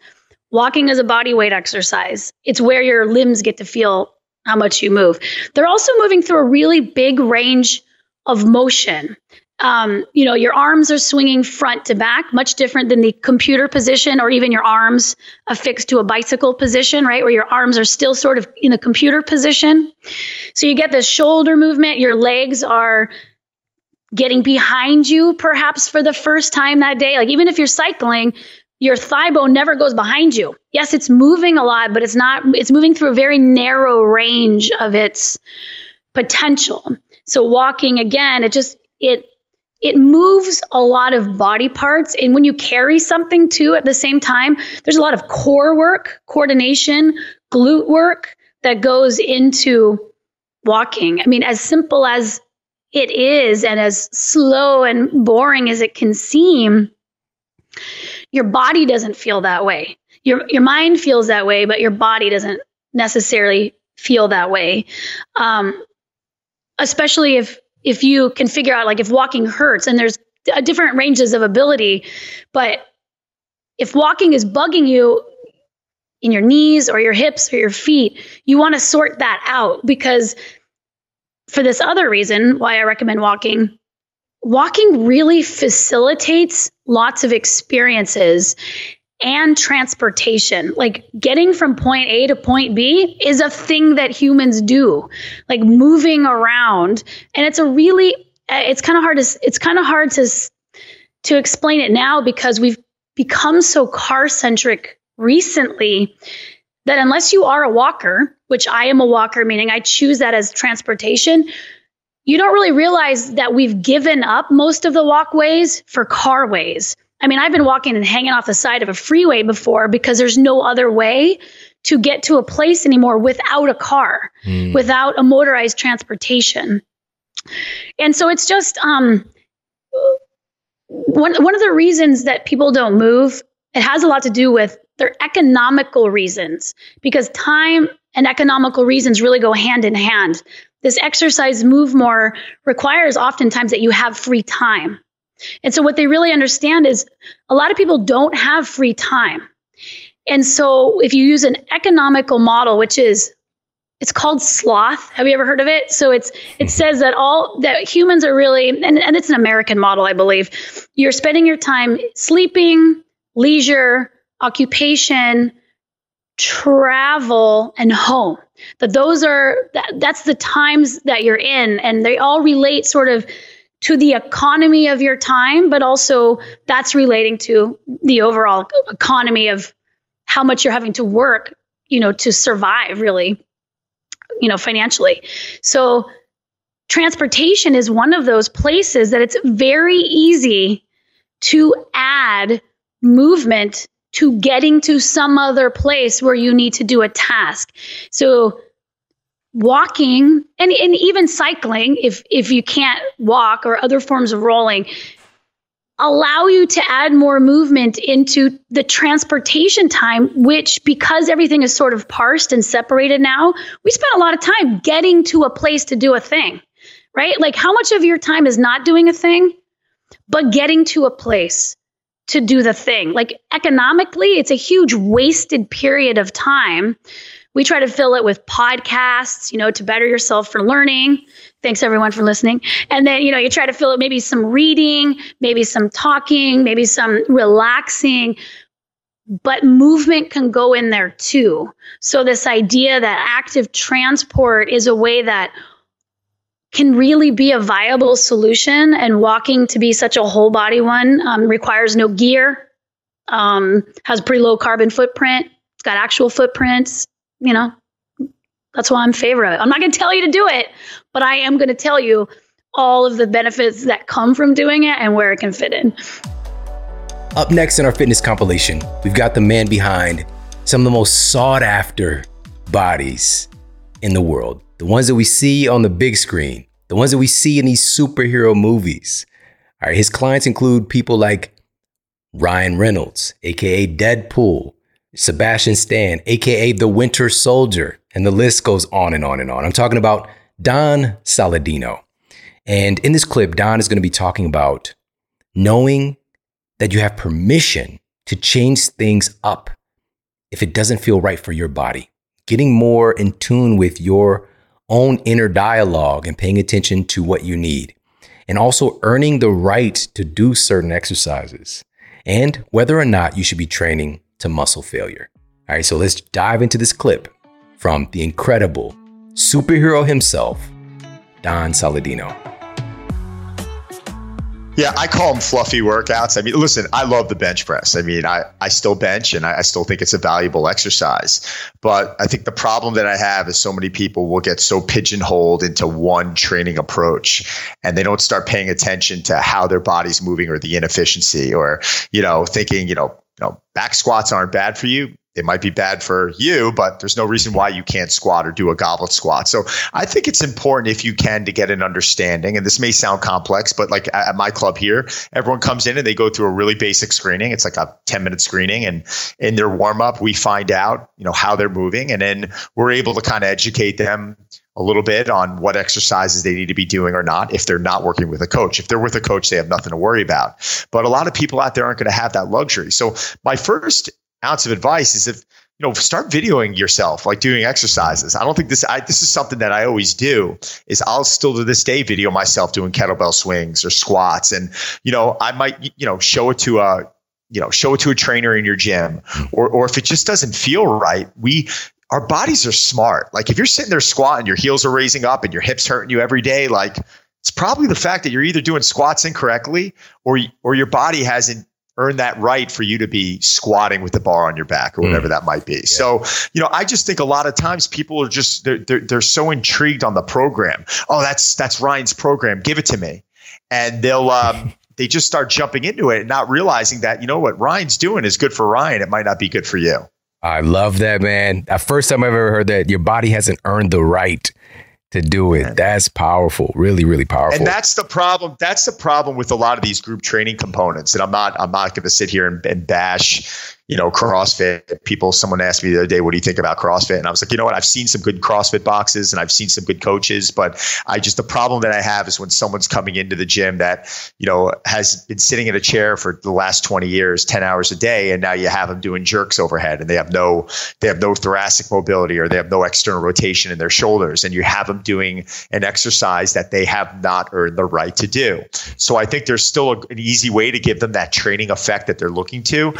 Walking is a body weight exercise. It's where your limbs get to feel how much you move. They're also moving through a really big range of motion um, you know, your arms are swinging front to back, much different than the computer position or even your arms affixed to a bicycle position, right? Where your arms are still sort of in a computer position. So you get this shoulder movement, your legs are getting behind you perhaps for the first time that day. Like even if you're cycling, your thigh bone never goes behind you. Yes, it's moving a lot, but it's not, it's moving through a very narrow range of its potential. So walking again, it just, it it moves a lot of body parts. And when you carry something too at the same time, there's a lot of core work, coordination, glute work that goes into walking. I mean, as simple as it is and as slow and boring as it can seem, your body doesn't feel that way. Your, your mind feels that way, but your body doesn't necessarily feel that way. Um, especially if if you can figure out like if walking hurts and there's uh, different ranges of ability but if walking is bugging you in your knees or your hips or your feet you want to sort that out because for this other reason why i recommend walking walking really facilitates lots of experiences and transportation. Like getting from point A to point B is a thing that humans do, like moving around. And it's a really, uh, it's kind of hard to, it's kind of hard to, to explain it now because we've become so car centric recently that unless you are a walker, which I am a walker, meaning I choose that as transportation, you don't really realize that we've given up most of the walkways for carways. I mean, I've been walking and hanging off the side of a freeway before because there's no other way to get to a place anymore without a car, mm. without a motorized transportation. And so it's just um, one, one of the reasons that people don't move, it has a lot to do with their economical reasons because time and economical reasons really go hand in hand. This exercise move more requires oftentimes that you have free time. And so what they really understand is a lot of people don't have free time. And so if you use an economical model, which is it's called sloth. Have you ever heard of it? So it's it says that all that humans are really and, and it's an American model, I believe. You're spending your time sleeping, leisure, occupation, travel, and home. That those are that, that's the times that you're in, and they all relate sort of to the economy of your time, but also that's relating to the overall economy of how much you're having to work, you know, to survive really, you know, financially. So transportation is one of those places that it's very easy to add movement to getting to some other place where you need to do a task. So walking and, and even cycling if if you can't walk or other forms of rolling allow you to add more movement into the transportation time which because everything is sort of parsed and separated now we spend a lot of time getting to a place to do a thing right? Like how much of your time is not doing a thing but getting to a place to do the thing? Like economically it's a huge wasted period of time we try to fill it with podcasts, you know, to better yourself for learning. Thanks everyone for listening. And then, you know, you try to fill it maybe some reading, maybe some talking, maybe some relaxing, but movement can go in there too. So this idea that active transport is a way that can really be a viable solution and walking to be such a whole body one um, requires no gear um, has pretty low carbon footprint it's got actual footprints you know, that's why I'm in favor of it. I'm not going to tell you to do it, but I am going to tell you all of the benefits that come from doing it and where it can fit in. Up next in our fitness compilation, we've got the man behind some of the most sought after bodies in the world. The ones that we see on the big screen, the ones that we see in these superhero movies. All right, his clients include people like Ryan Reynolds, aka Deadpool, Sebastian Stan, aka the Winter Soldier, and the list goes on and on and on. I'm talking about Don Saladino. And in this clip, Don is going to be talking about knowing that you have permission to change things up if it doesn't feel right for your body, getting more in tune with your own inner dialogue and paying attention to what you need, and also earning the right to do certain exercises, and whether or not you should be training to muscle failure. All right, so let's dive into this clip from the incredible superhero himself, Don Saladino. Yeah, I call them fluffy workouts. I mean, listen, I love the bench press. I mean, I, I still bench and I, I, still think it's a valuable exercise. But I think the problem that I have is so many people will get so pigeonholed into one training approach and they don't start paying attention to how their body's moving or the inefficiency or, you know, thinking, you know, know, back squats aren't bad for you. It might be bad for you, but there's no reason why you can't squat or do a goblet squat. So I think it's important if you can to get an understanding. And this may sound complex, but like at my club here, everyone comes in and they go through a really basic screening. It's like a 10 minute screening. And in their warm up, we find out, you know, how they're moving. And then we're able to kind of educate them a little bit on what exercises they need to be doing or not if they're not working with a coach. If they're with a coach, they have nothing to worry about. But a lot of people out there aren't going to have that luxury. So my first ounce of advice is if you know start videoing yourself like doing exercises i don't think this I, this is something that i always do is i'll still to this day video myself doing kettlebell swings or squats and you know i might you know show it to a you know show it to a trainer in your gym or or if it just doesn't feel right we our bodies are smart. Like if you're sitting there squatting, your heels are raising up and your hips hurting you every day, like it's probably the fact that you're either doing squats incorrectly or or your body hasn't earned that right for you to be squatting with the bar on your back or whatever mm. that might be. Yeah. So, you know, I just think a lot of times people are just they're, they're they're so intrigued on the program. Oh, that's that's Ryan's program. Give it to me. And they'll um they just start jumping into it and not realizing that, you know, what Ryan's doing is good for Ryan. It might not be good for you. I love that, man. The first time I've ever heard that your body hasn't earned the right to do it. That's powerful. Really, really powerful. And that's the problem. That's the problem with a lot of these group training components. And I'm not I'm not going to sit here and, and bash you know, CrossFit. People, someone asked me the other day, what do you think about CrossFit? And I was like, you know what? I've seen some good CrossFit boxes and I've seen some good coaches, but I just, the problem that I have is when someone's coming into the gym that, you know, has been sitting in a chair for the last 20 years, 10 hours a day. And now you have them doing jerks overhead and they have no, they have no thoracic mobility or they have no external rotation in their shoulders. And you have them doing an exercise that they have not earned the right to do. So I think there's still a, an easy way to give them that training effect that they're looking to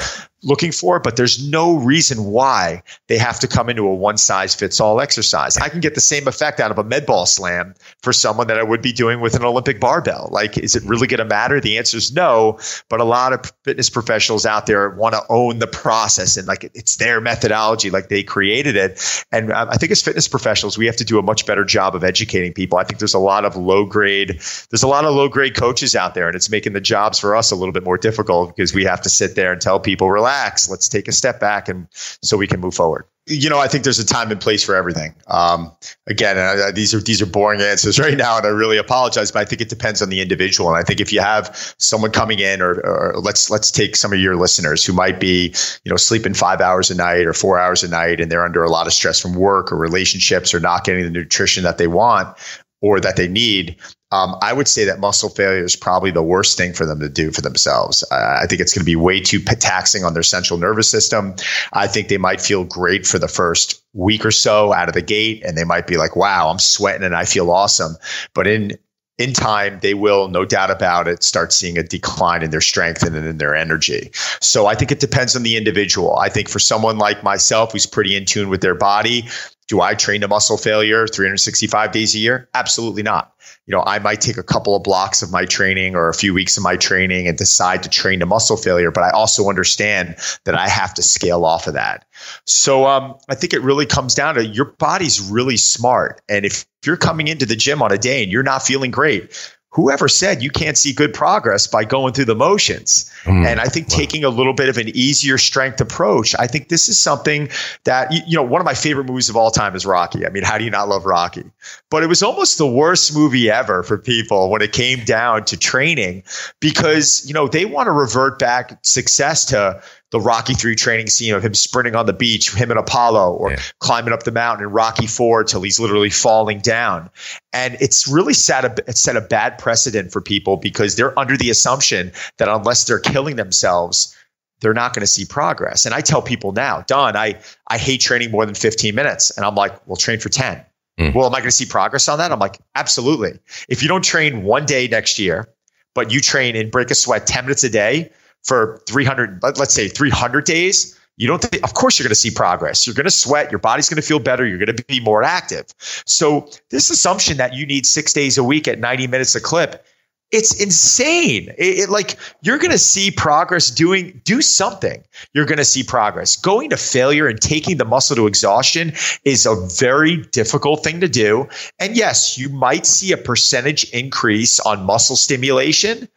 looking for, but there's no reason why they have to come into a one size fits all exercise. I can get the same effect out of a med ball slam for someone that I would be doing with an Olympic barbell. Like, is it really going to matter? The answer is no. But a lot of fitness professionals out there want to own the process and like it's their methodology, like they created it. And um, I think as fitness professionals, we have to do a much better job of educating people. I think there's a lot of low grade, there's a lot of low grade coaches out there, and it's making the jobs for us a little bit more difficult because we have to sit there and tell people, relax relax. Let's take a step back and so we can move forward. You know, I think there's a time and place for everything. Um, again, uh, these are these are boring answers right now, and I really apologize, but I think it depends on the individual. And I think if you have someone coming in, or, or let's let's take some of your listeners who might be, you know, sleeping five hours a night or four hours a night, and they're under a lot of stress from work or relationships or not getting the nutrition that they want or that they need, um, I would say that muscle failure is probably the worst thing for them to do for themselves. Uh, I think it's going to be way too taxing on their central nervous system. I think they might feel great for the first week or so out of the gate, and they might be like, "Wow, I'm sweating and I feel awesome." But in in time, they will, no doubt about it, start seeing a decline in their strength and in their energy. So I think it depends on the individual. I think for someone like myself, who's pretty in tune with their body, do I train to muscle failure 365 days a year? Absolutely not. You know, I might take a couple of blocks of my training or a few weeks of my training and decide to train to muscle failure, but I also understand that I have to scale off of that. So um, I think it really comes down to your body's really smart. And if you're coming into the gym on a day and you're not feeling great, whoever said you can't see good progress by going through the motions? Mm, and I think wow. taking a little bit of an easier strength approach, I think this is something that, you know, one of my favorite movies of all time is Rocky. I mean, how do you not love Rocky? But it was almost the worst movie ever for people when it came down to training because, you know, they want to revert back success to the Rocky Three training scene of him sprinting on the beach, him and Apollo, or yeah. climbing up the mountain in Rocky Four till he's literally falling down. And it's really set a it's set a bad precedent for people because they're under the assumption that unless they're killing themselves, they're not going to see progress. And I tell people now, Don, I I hate training more than 15 minutes, and I'm like, well, train for 10. Mm. Well, am I going to see progress on that? I'm like, absolutely. If you don't train one day next year, but you train and break a sweat 10 minutes a day, for 300, let's say 300 days, you don't think, of course, you're going to see progress. You're going to sweat. Your body's going to feel better. You're going to be more active. So, this assumption that you need six days a week at 90 minutes a clip, it's insane. It, it, like you're going to see progress doing, do something. You're going to see progress. Going to failure and taking the muscle to exhaustion is a very difficult thing to do. And yes, you might see a percentage increase on muscle stimulation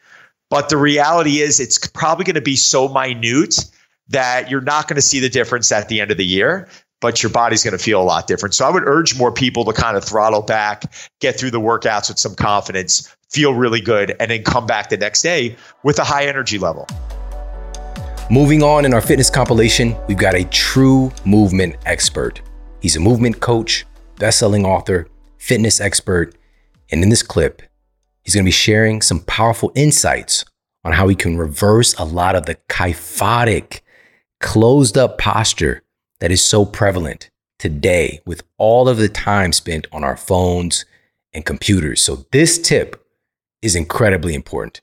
but the reality is, it's probably going to be so minute that you're not going to see the difference at the end of the year, but your body's going to feel a lot different. So I would urge more people to kind of throttle back, get through the workouts with some confidence, feel really good, and then come back the next day with a high energy level. Moving on in our fitness compilation, we've got a true movement expert. He's a movement coach, best-selling author, fitness expert, and in this clip, He's going to be sharing some powerful insights on how we can reverse a lot of the kyphotic, closed up posture that is so prevalent today with all of the time spent on our phones and computers. So, this tip is incredibly important.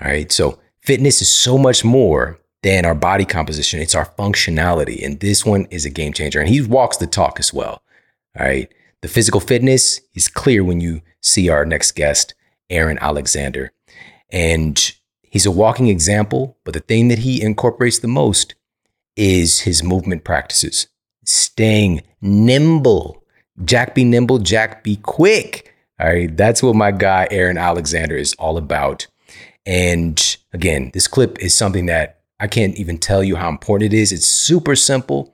All right. So, fitness is so much more than our body composition, it's our functionality. And this one is a game changer. And he walks the talk as well. All right. The physical fitness is clear when you see our next guest. Aaron Alexander. And he's a walking example, but the thing that he incorporates the most is his movement practices, staying nimble. Jack be nimble, Jack be quick. All right, that's what my guy Aaron Alexander is all about. And again, this clip is something that I can't even tell you how important it is. It's super simple,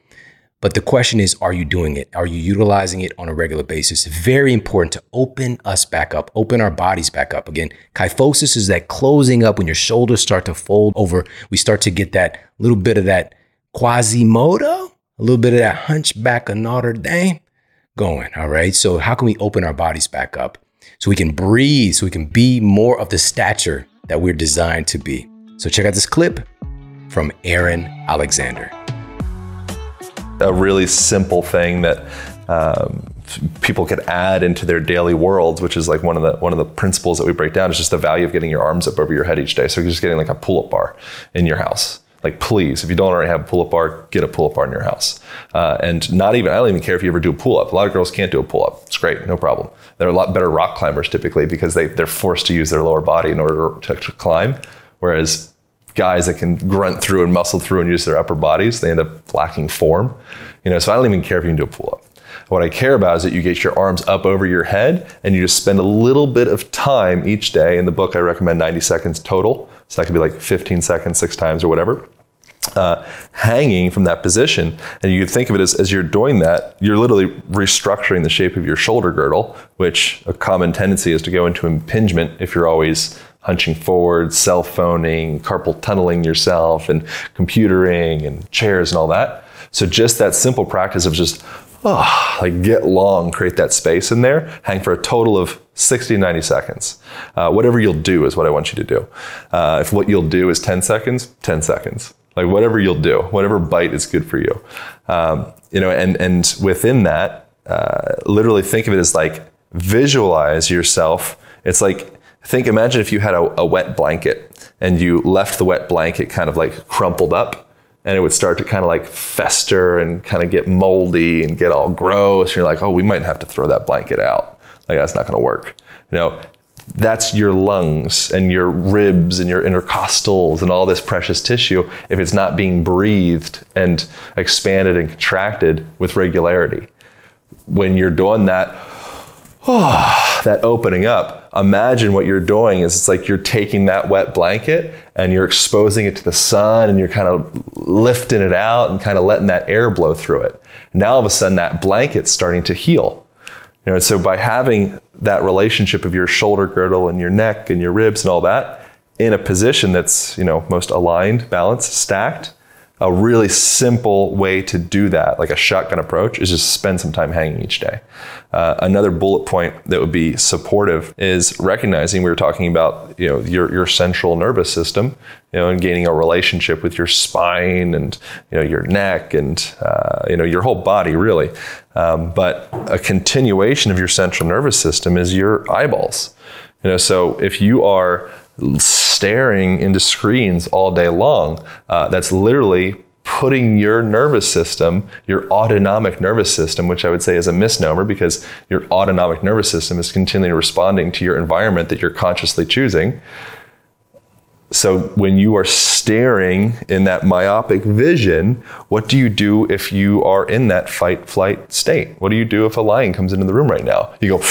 but the question is, are you doing it? Are you utilizing it on a regular basis? Very important to open us back up, open our bodies back up. Again, kyphosis is that closing up when your shoulders start to fold over. We start to get that little bit of that Quasimodo, a little bit of that hunchback of Notre Dame going. All right. So, how can we open our bodies back up so we can breathe, so we can be more of the stature that we're designed to be? So, check out this clip from Aaron Alexander. A really simple thing that um, people could add into their daily worlds, which is like one of the one of the principles that we break down, is just the value of getting your arms up over your head each day. So you're just getting like a pull-up bar in your house. Like, please, if you don't already have a pull-up bar, get a pull-up bar in your house. Uh, and not even, I don't even care if you ever do a pull-up. A lot of girls can't do a pull-up. It's great, no problem. They're a lot better rock climbers typically because they, they're forced to use their lower body in order to, to climb. Whereas guys that can grunt through and muscle through and use their upper bodies, they end up lacking form. You know, so I don't even care if you can do a pull-up. What I care about is that you get your arms up over your head and you just spend a little bit of time each day. In the book, I recommend 90 seconds total. So that could be like 15 seconds, six times or whatever. Uh, hanging from that position. And you think of it as, as you're doing that, you're literally restructuring the shape of your shoulder girdle, which a common tendency is to go into impingement if you're always hunching forward, cell phoning, carpal tunneling yourself, and computering and chairs and all that. So just that simple practice of just oh, like get long, create that space in there, hang for a total of 60, 90 seconds. Uh, whatever you'll do is what I want you to do. Uh, if what you'll do is 10 seconds, 10 seconds. Like whatever you'll do, whatever bite is good for you. Um, you know, and, and within that, uh, literally think of it as like visualize yourself. It's like, think, imagine if you had a, a wet blanket and you left the wet blanket kind of like crumpled up and it would start to kind of like fester and kind of get moldy and get all gross. You're like, oh, we might have to throw that blanket out. Like that's not going to work. You know, that's your lungs and your ribs and your intercostals and all this precious tissue if it's not being breathed and expanded and contracted with regularity. When you're doing that, oh, that opening up, imagine what you're doing is it's like you're taking that wet blanket and you're exposing it to the sun and you're kind of lifting it out and kind of letting that air blow through it. Now all of a sudden that blanket's starting to heal. You know, so by having that relationship of your shoulder girdle and your neck and your ribs and all that in a position that's, you know, most aligned, balanced, stacked, a really simple way to do that, like a shotgun approach, is just spend some time hanging each day. Uh, another bullet point that would be supportive is recognizing we were talking about you know your your central nervous system, you know, and gaining a relationship with your spine and you know your neck and uh, you know your whole body really. Um, but a continuation of your central nervous system is your eyeballs. You know, so if you are staring into screens all day long. Uh, that's literally putting your nervous system, your autonomic nervous system, which I would say is a misnomer because your autonomic nervous system is continually responding to your environment that you're consciously choosing. So when you are staring in that myopic vision, what do you do if you are in that fight flight state? What do you do if a lion comes into the room right now? You go,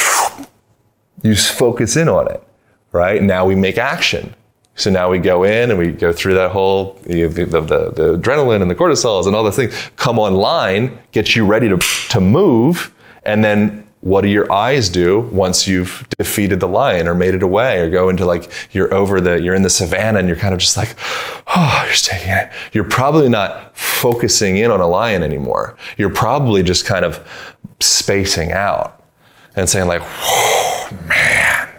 you focus in on it, right? Now we make action. So now we go in and we go through that whole you know, the, the, the, adrenaline and the cortisols and all those things come online, get you ready to, to move, and then what do your eyes do once you've defeated the lion or made it away or go into like you're over the you're in the savannah and you're kind of just like oh you're taking it. You're probably not focusing in on a lion anymore. You're probably just kind of spacing out and saying like whoa man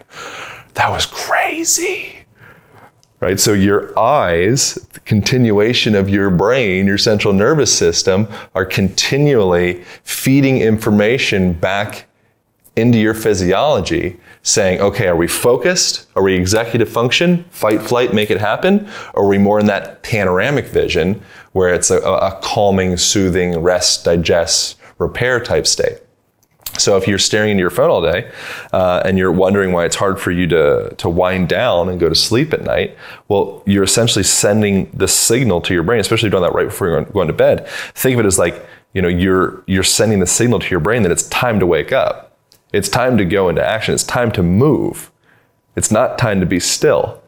that was crazy right? So your eyes, the continuation of your brain, your central nervous system, are continually feeding information back into your physiology, saying, okay, are we focused? Are we executive function? Fight, flight, make it happen? Or are we more in that panoramic vision where it's a, a calming, soothing, rest, digest, repair type state? So if you're staring into your phone all day uh, and you're wondering why it's hard for you to, to wind down and go to sleep at night, well, you're essentially sending the signal to your brain, especially doing that right before you're going to bed. Think of it as like, you know, you're, you're sending the signal to your brain that it's time to wake up. It's time to go into action. It's time to move. It's not time to be still.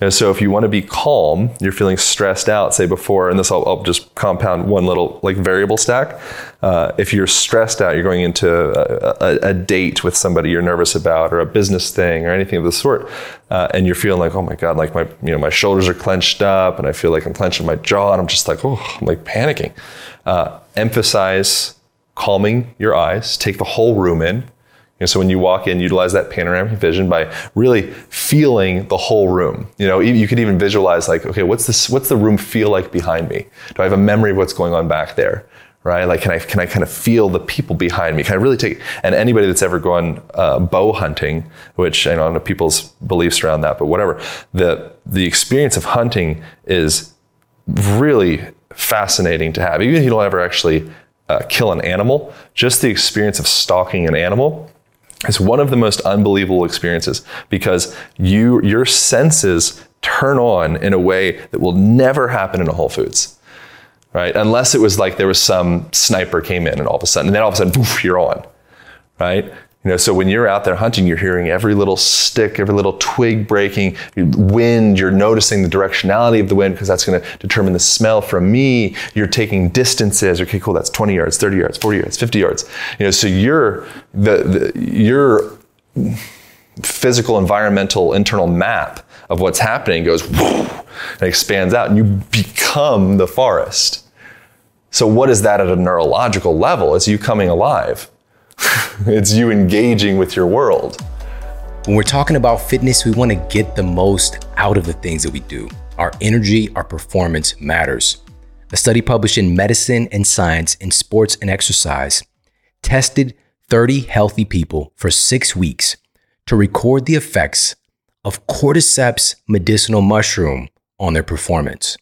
And so if you want to be calm, you're feeling stressed out, say before, and this I'll, I'll just compound one little like variable stack. Uh, if you're stressed out, you're going into a, a, a, date with somebody you're nervous about, or a business thing, or anything of the sort, uh, and you're feeling like, oh my god, like my you know my shoulders are clenched up, and I feel like I'm clenching my jaw, and I'm just like, oh, I'm like panicking. Uh, emphasize calming your eyes, take the whole room in know, so when you walk in, utilize that panoramic vision by really feeling the whole room. You know, you could even visualize like, okay, what's this? What's the room feel like behind me? Do I have a memory of what's going on back there? Right? Like, can I can I kind of feel the people behind me? Can I really take? And anybody that's ever gone uh, bow hunting, which I don't know people's beliefs around that, but whatever, the the experience of hunting is really fascinating to have. Even if you don't ever actually uh, kill an animal, just the experience of stalking an animal it's one of the most unbelievable experiences because you your senses turn on in a way that will never happen in a Whole Foods. Right? Unless it was like there was some sniper came in and all of a sudden, and then all of a sudden, poof, you're on. Right? You know, so when you're out there hunting, you're hearing every little stick, every little twig breaking, wind, you're noticing the directionality of the wind because that's going to determine the smell from me. You're taking distances. Okay, cool, that's 20 yards, 30 yards, 40 yards, 50 yards. You know, so you're the, the your physical, environmental, internal map of what's happening goes and expands out and you become the forest. So what is that at a neurological level? It's you coming alive. it's you engaging with your world. When we're talking about fitness, we want to get the most out of the things that we do. Our energy, our performance matters. A study published in Medicine and Science in Sports and Exercise tested 30 healthy people for six weeks to record the effects of cordyceps medicinal mushroom on their performance.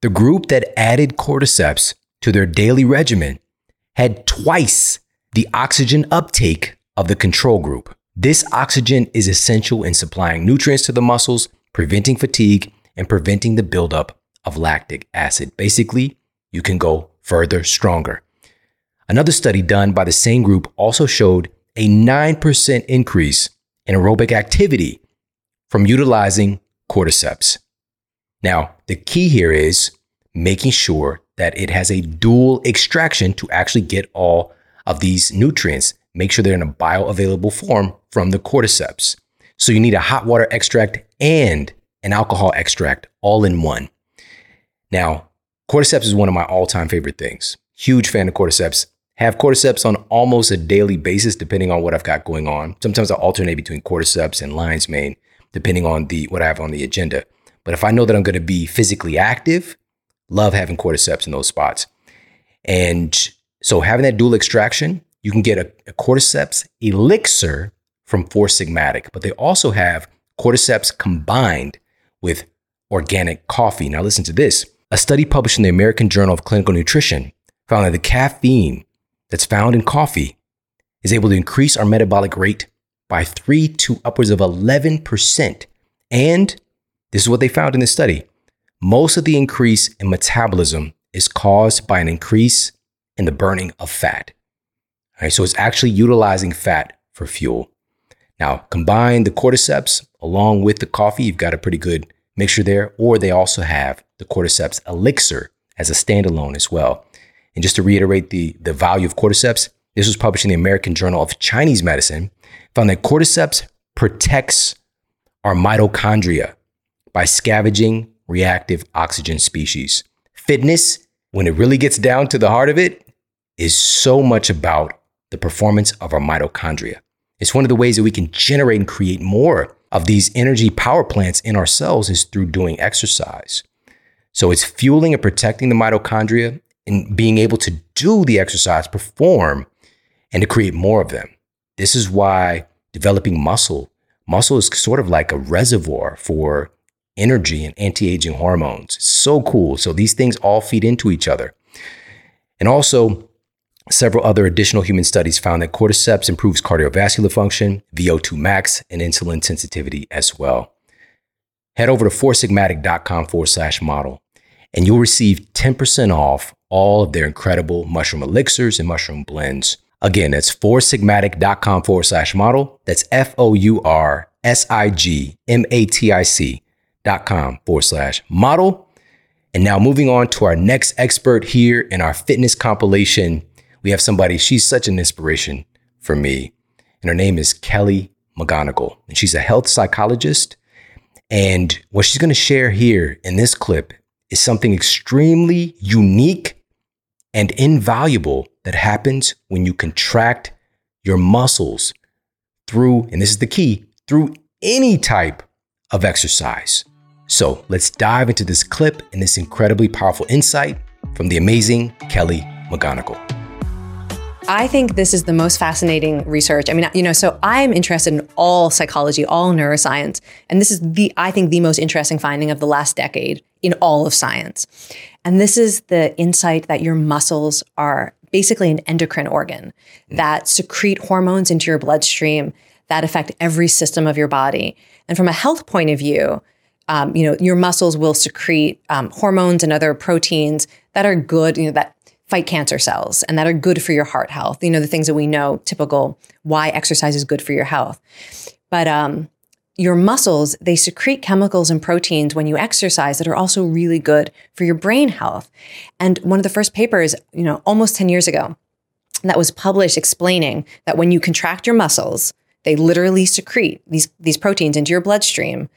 The group that added cordyceps to their daily regimen had twice the oxygen uptake of the control group. This oxygen is essential in supplying nutrients to the muscles, preventing fatigue, and preventing the buildup of lactic acid. Basically, you can go further stronger. Another study done by the same group also showed a 9% increase in aerobic activity from utilizing cordyceps. Now, the key here is making sure that it has a dual extraction to actually get all of these nutrients. Make sure they're in a bioavailable form from the cordyceps. So you need a hot water extract and an alcohol extract all in one. Now, cordyceps is one of my all time favorite things. Huge fan of cordyceps. Have cordyceps on almost a daily basis, depending on what I've got going on. Sometimes I alternate between cordyceps and lion's mane, depending on the what I have on the agenda. But if I know that I'm going to be physically active, love having cordyceps in those spots. And so having that dual extraction, you can get a, a cordyceps elixir from Four Sigmatic, but they also have cordyceps combined with organic coffee. Now listen to this. A study published in the American Journal of Clinical Nutrition found that the caffeine that's found in coffee is able to increase our metabolic rate by 3 to upwards of 11%. And this is what they found in this study. Most of the increase in metabolism is caused by an increase in the burning of fat. All right, so it's actually utilizing fat for fuel. Now, combine the cordyceps along with the coffee, you've got a pretty good mixture there. Or they also have the cordyceps elixir as a standalone as well. And just to reiterate the, the value of cordyceps, this was published in the American Journal of Chinese Medicine, found that cordyceps protects our mitochondria by scavenging reactive oxygen species. Fitness, when it really gets down to the heart of it, is so much about the performance of our mitochondria. It's one of the ways that we can generate and create more of these energy power plants in ourselves is through doing exercise. So it's fueling and protecting the mitochondria and being able to do the exercise, perform, and to create more of them. This is why developing muscle, muscle is sort of like a reservoir for energy and anti-aging hormones. It's so cool. So these things all feed into each other. And also, Several other additional human studies found that cordyceps improves cardiovascular function, VO2 max, and insulin sensitivity as well. Head over to foursigmatic.com forward slash model, and you'll receive 10% off all of their incredible mushroom elixirs and mushroom blends. Again, that's foursigmatic.com forward slash model. That's F O U R S I G M A T I C fitnessnutrition.com forward slash model. And now moving on to our next expert here in our fitness compilation, we have somebody, she's such an inspiration for me. And her name is Kelly McGonigal. And she's a health psychologist. And what she's going to share here in this clip is something extremely unique and invaluable that happens when you contract your muscles through, and this is the key, through any type of exercise. So let's dive into this clip and this incredibly powerful insight from the amazing Kelly McGonigal. I think this is the most fascinating research. I mean, you know, so I'm interested in all psychology, all neuroscience, and this is the I think the most interesting finding of the last decade in all of science. And this is the insight that your muscles are basically an endocrine organ that secrete hormones into your bloodstream that affect every system of your body. And from a health point of view, um, you know, your muscles will secrete um, hormones and other proteins that are good, you know, that fight cancer cells and that are good for your heart health. You know, the things that we know typical why exercise is good for your health. But um, your muscles, they secrete chemicals and proteins when you exercise that are also really good for your brain health. And one of the first papers, you know, almost 10 years ago, that was published explaining that when you contract your muscles, they literally secrete these, these proteins into your bloodstream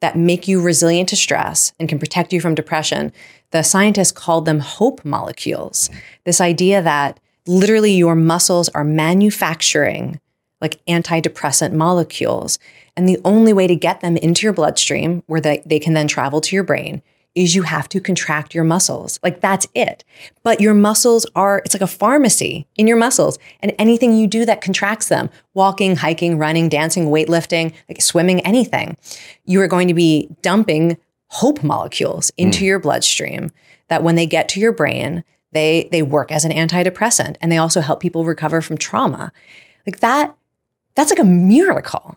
that make you resilient to stress and can protect you from depression. The scientists called them hope molecules. This idea that literally your muscles are manufacturing like antidepressant molecules. And the only way to get them into your bloodstream where they, they can then travel to your brain is you have to contract your muscles. Like that's it. But your muscles are, it's like a pharmacy in your muscles. And anything you do that contracts them, walking, hiking, running, dancing, weightlifting, like swimming, anything, you are going to be dumping hope molecules into mm. your bloodstream that when they get to your brain, they they work as an antidepressant and they also help people recover from trauma. Like that, that's like a miracle.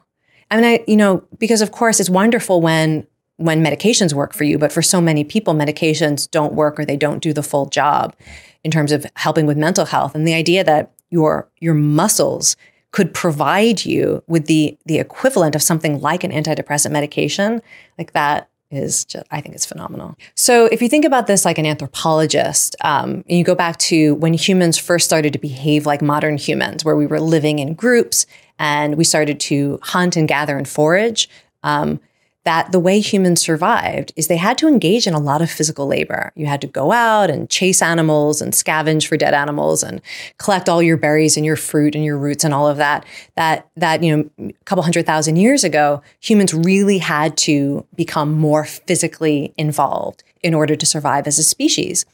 I mean, I, you know, because of course it's wonderful when when medications work for you, but for so many people, medications don't work or they don't do the full job in terms of helping with mental health. And the idea that your your muscles could provide you with the the equivalent of something like an antidepressant medication, like that is just, I think it's phenomenal. So if you think about this like an anthropologist, um, and you go back to when humans first started to behave like modern humans, where we were living in groups and we started to hunt and gather and forage. Um, that the way humans survived is they had to engage in a lot of physical labor. You had to go out and chase animals and scavenge for dead animals and collect all your berries and your fruit and your roots and all of that. That that you know a couple hundred thousand years ago, humans really had to become more physically involved in order to survive as a species.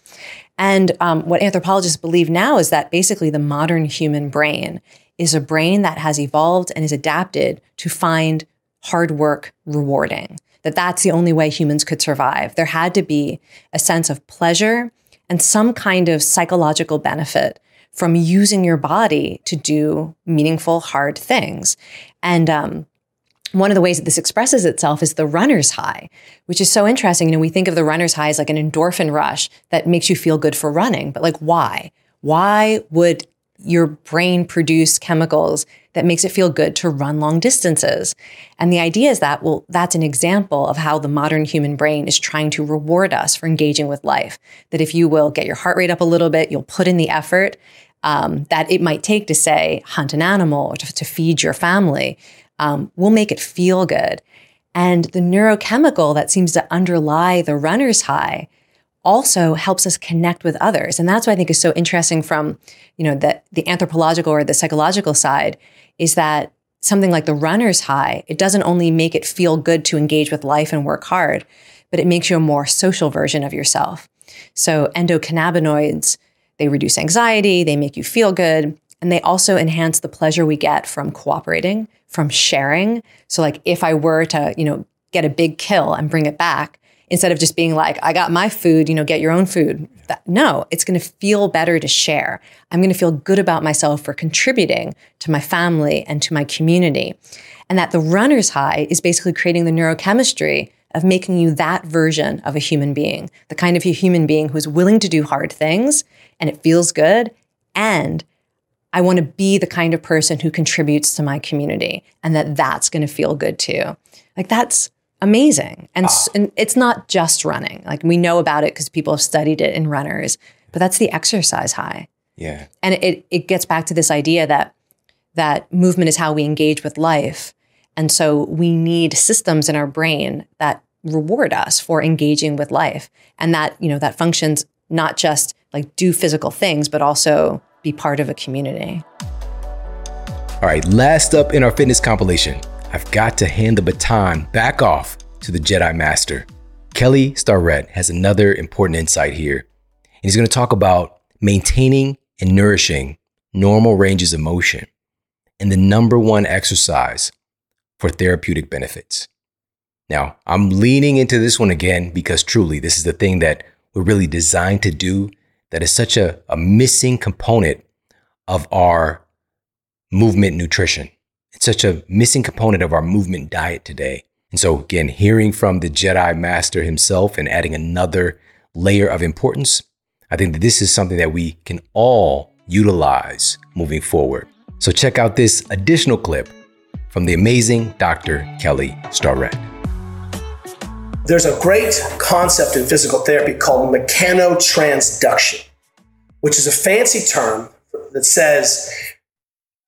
And um, what anthropologists believe now is that basically the modern human brain is a brain that has evolved and is adapted to find hard work rewarding, that that's the only way humans could survive. There had to be a sense of pleasure and some kind of psychological benefit from using your body to do meaningful, hard things. And um, one of the ways that this expresses itself is the runner's high, which is so interesting. You know, we think of the runner's high as like an endorphin rush that makes you feel good for running, but like why? Why would your brain produce chemicals that makes it feel good to run long distances. And the idea is that, well, that's an example of how the modern human brain is trying to reward us for engaging with life. That if you will get your heart rate up a little bit, you'll put in the effort um, that it might take to, say, hunt an animal or to, to feed your family, um, will make it feel good. And the neurochemical that seems to underlie the runner's high also helps us connect with others. And that's what I think is so interesting from, you know, the, the anthropological or the psychological side is that something like the runner's high, it doesn't only make it feel good to engage with life and work hard, but it makes you a more social version of yourself. So endocannabinoids, they reduce anxiety, they make you feel good, and they also enhance the pleasure we get from cooperating, from sharing. So like if I were to, you know, get a big kill and bring it back, instead of just being like, I got my food, you know, get your own food. That, no, it's going to feel better to share. I'm going to feel good about myself for contributing to my family and to my community. And that the runner's high is basically creating the neurochemistry of making you that version of a human being, the kind of a human being who's willing to do hard things and it feels good. And I want to be the kind of person who contributes to my community and that that's going to feel good too. Like that's amazing. And, ah. and it's not just running. Like we know about it because people have studied it in runners, but that's the exercise high. Yeah. And it, it gets back to this idea that that movement is how we engage with life. And so we need systems in our brain that reward us for engaging with life. And that, you know, that functions not just like do physical things, but also be part of a community. All right, last up in our fitness compilation, I've got to hand the baton back off to the Jedi Master. Kelly Starrett has another important insight here. And he's going to talk about maintaining and nourishing normal ranges of motion and the number one exercise for therapeutic benefits. Now, I'm leaning into this one again because truly, this is the thing that we're really designed to do that is such a, a missing component of our movement nutrition. It's such a missing component of our movement diet today. And so, again, hearing from the Jedi Master himself and adding another layer of importance, I think that this is something that we can all utilize moving forward. So, check out this additional clip from the amazing Dr. Kelly Starrett. There's a great concept in physical therapy called mechanotransduction, which is a fancy term that says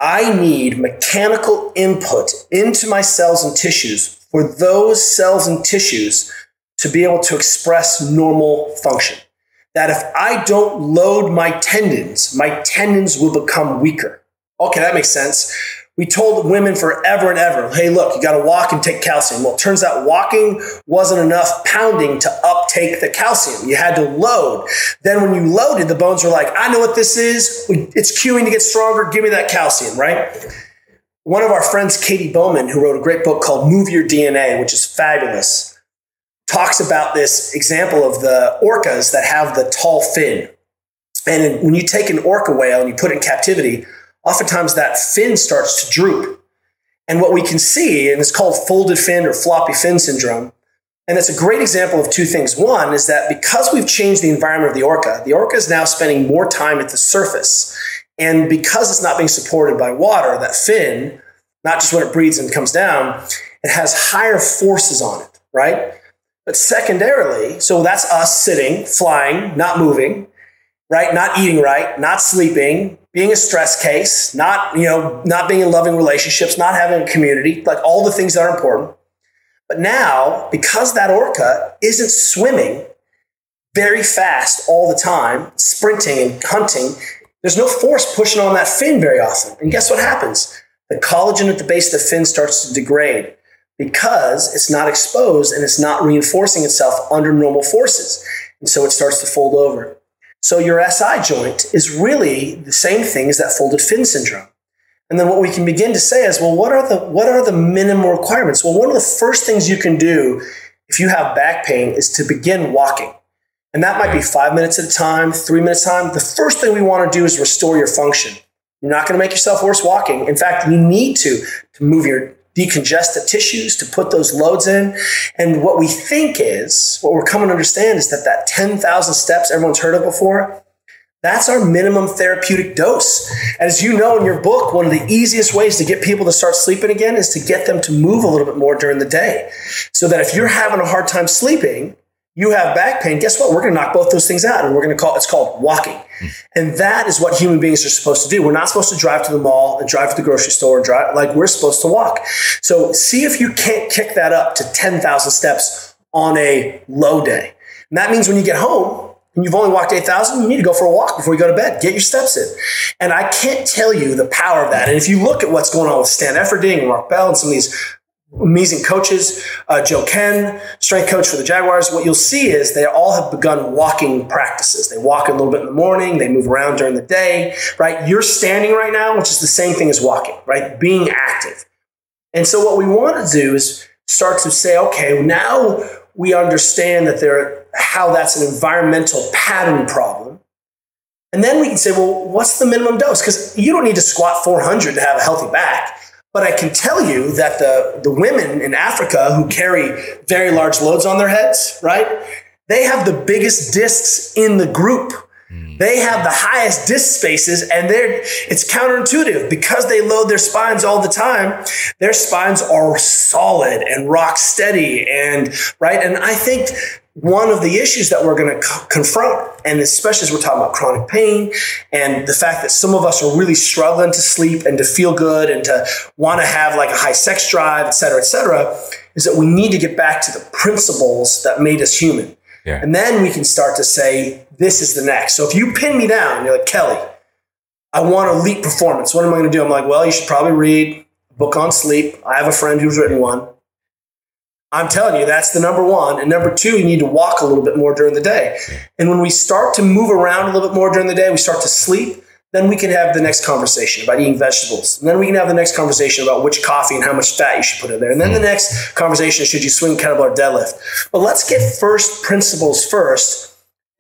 I need mechanical input into my cells and tissues for those cells and tissues to be able to express normal function. That if I don't load my tendons, my tendons will become weaker. Okay, that makes sense we told women forever and ever, hey, look, you got to walk and take calcium. Well, it turns out walking wasn't enough pounding to uptake the calcium. You had to load. Then when you loaded, the bones were like, I know what this is. It's cueing to get stronger. Give me that calcium, right? One of our friends, Katy Bowman, who wrote a great book called Move Your DNA, which is fabulous, talks about this example of the orcas that have the tall fin. And when you take an orca whale and you put it in captivity, oftentimes that fin starts to droop. And what we can see, and it's called folded fin or floppy fin syndrome, and it's a great example of two things. One is that because we've changed the environment of the orca, the orca is now spending more time at the surface. And because it's not being supported by water, that fin, not just when it breathes and comes down, it has higher forces on it, right? But secondarily, so that's us sitting, flying, not moving, right? Not eating right, not sleeping, being a stress case, not, you know, not being in loving relationships, not having a community, like all the things that are important. But now, because that orca isn't swimming very fast all the time, sprinting and hunting, there's no force pushing on that fin very often. And guess what happens? The collagen at the base of the fin starts to degrade because it's not exposed and it's not reinforcing itself under normal forces. And so it starts to fold over. So your SI joint is really the same thing as that folded fin syndrome. And then what we can begin to say is, well, what are the what are the minimum requirements? Well, one of the first things you can do if you have back pain is to begin walking. And that might be five minutes at a time, three minutes at a time. The first thing we want to do is restore your function. You're not going to make yourself worse walking. In fact, you need to, to move your decongest the tissues, to put those loads in. And what we think is, what we're coming to understand is that that 10,000 steps everyone's heard of before, that's our minimum therapeutic dose. As you know in your book, one of the easiest ways to get people to start sleeping again is to get them to move a little bit more during the day. So that if you're having a hard time sleeping, you have back pain, guess what? We're going to knock both those things out and we're going to call it's called walking. Hmm. And that is what human beings are supposed to do. We're not supposed to drive to the mall and drive to the grocery store and drive like we're supposed to walk. So see if you can't kick that up to 10,000 steps on a low day. And that means when you get home and you've only walked 8,000, you need to go for a walk before you go to bed. Get your steps in. And I can't tell you the power of that. And if you look at what's going on with Stan Efferding and Mark Bell and some of these amazing coaches, uh, Joe Kenn, strength coach for the Jaguars. What you'll see is they all have begun walking practices. They walk a little bit in the morning, they move around during the day, right? You're standing right now, which is the same thing as walking, right? Being active. And so what we want to do is start to say, okay, now we understand that there, how that's an environmental pattern problem. And then we can say, well, what's the minimum dose? Because you don't need to squat 400 to have a healthy back but I can tell you that the, the women in Africa who carry very large loads on their heads, right? They have the biggest discs in the group. Hmm. They have the highest disc spaces and they're, it's counterintuitive because they load their spines all the time. Their spines are solid and rock steady and right. And I think one of the issues that we're going to co- confront, and especially as we're talking about chronic pain and the fact that some of us are really struggling to sleep and to feel good and to want to have like a high sex drive, et cetera, et cetera, is that we need to get back to the principles that made us human. Yeah. And then we can start to say, this is the next. So if you pin me down, you're like, Kelly, I want elite performance. What am I going to do? I'm like, well, you should probably read a book on sleep. I have a friend who's written one. I'm telling you, that's the number one. And number two, you need to walk a little bit more during the day. And when we start to move around a little bit more during the day, we start to sleep, then we can have the next conversation about eating vegetables. And then we can have the next conversation about which coffee and how much fat you should put in there. And then the hmm. next conversation, should you swing kettlebell or deadlift? But let's get first principles first.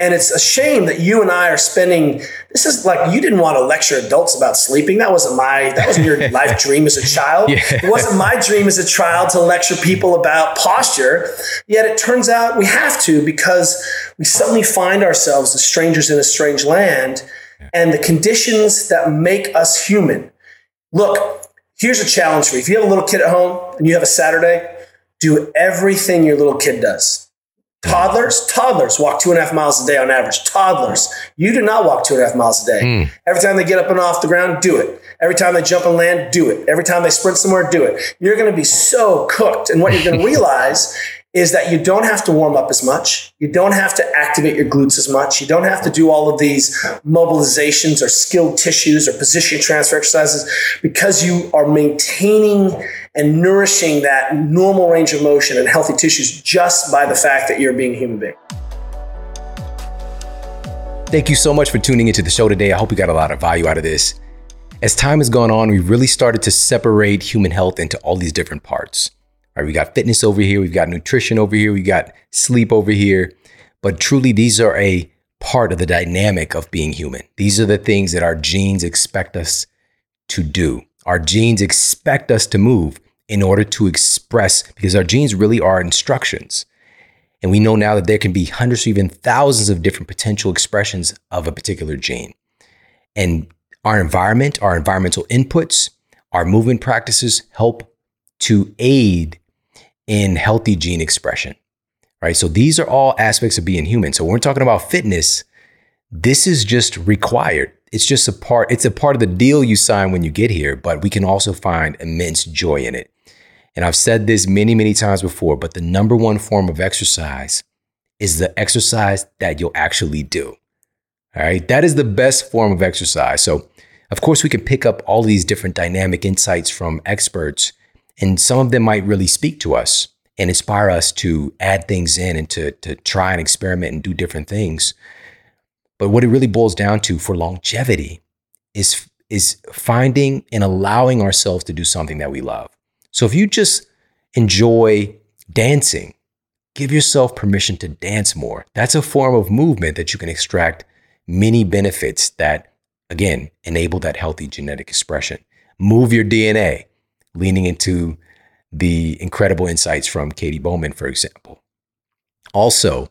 And it's a shame that you and I are spending. This is like you didn't want to lecture adults about sleeping. That wasn't my. That wasn't your life dream as a child. Yeah. It wasn't my dream as a child to lecture people about posture. Yet it turns out we have to because we suddenly find ourselves as strangers in a strange land, and the conditions that make us human. Look, here's a challenge for you. If you have a little kid at home and you have a Saturday, do everything your little kid does. Toddlers, toddlers walk two and a half miles a day on average. Toddlers, you do not walk two and a half miles a day. Hmm. Every time they get up and off the ground, do it. Every time they jump and land, do it. Every time they sprint somewhere, do it. You're going to be so cooked. And what you're going to realize is that you don't have to warm up as much. You don't have to activate your glutes as much. You don't have to do all of these mobilizations or skilled tissues or position transfer exercises because you are maintaining and nourishing that normal range of motion and healthy tissues just by the fact that you're being a human being. Thank you so much for tuning into the show today. I hope you got a lot of value out of this. As time has gone on, we've really started to separate human health into all these different parts. All right, we got fitness over here, we've got nutrition over here, we got sleep over here. But truly, these are a part of the dynamic of being human. These are the things that our genes expect us to do. Our genes expect us to move in order to express, because our genes really are instructions. And we know now that there can be hundreds or even thousands of different potential expressions of a particular gene. And our environment, our environmental inputs, our movement practices help to aid in healthy gene expression. Right. So these are all aspects of being human. So when we're talking about fitness, this is just required. It's just a part, it's a part of the deal you sign when you get here, but we can also find immense joy in it. And I've said this many, many times before, but the number one form of exercise is the exercise that you'll actually do. All right. That is the best form of exercise. So, of course, we can pick up all these different dynamic insights from experts, and some of them might really speak to us and inspire us to add things in and to, to try and experiment and do different things. But what it really boils down to for longevity is, is finding and allowing ourselves to do something that we love. So if you just enjoy dancing, give yourself permission to dance more. That's a form of movement that you can extract many benefits that, again, enable that healthy genetic expression. Move your DNA, leaning into the incredible insights from Katy Bowman, for example. Also,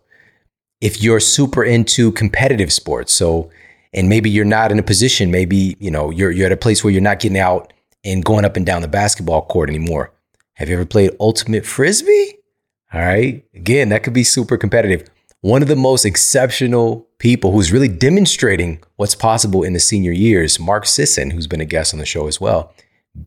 if you're super into competitive sports, so and maybe you're not in a position, maybe you know you're you're at a place where you're not getting out and going up and down the basketball court anymore. Have you ever played ultimate frisbee? All right. Again, that could be super competitive. One of the most exceptional people who's really demonstrating what's possible in the senior years, Mark Sisson, who's been a guest on the show as well.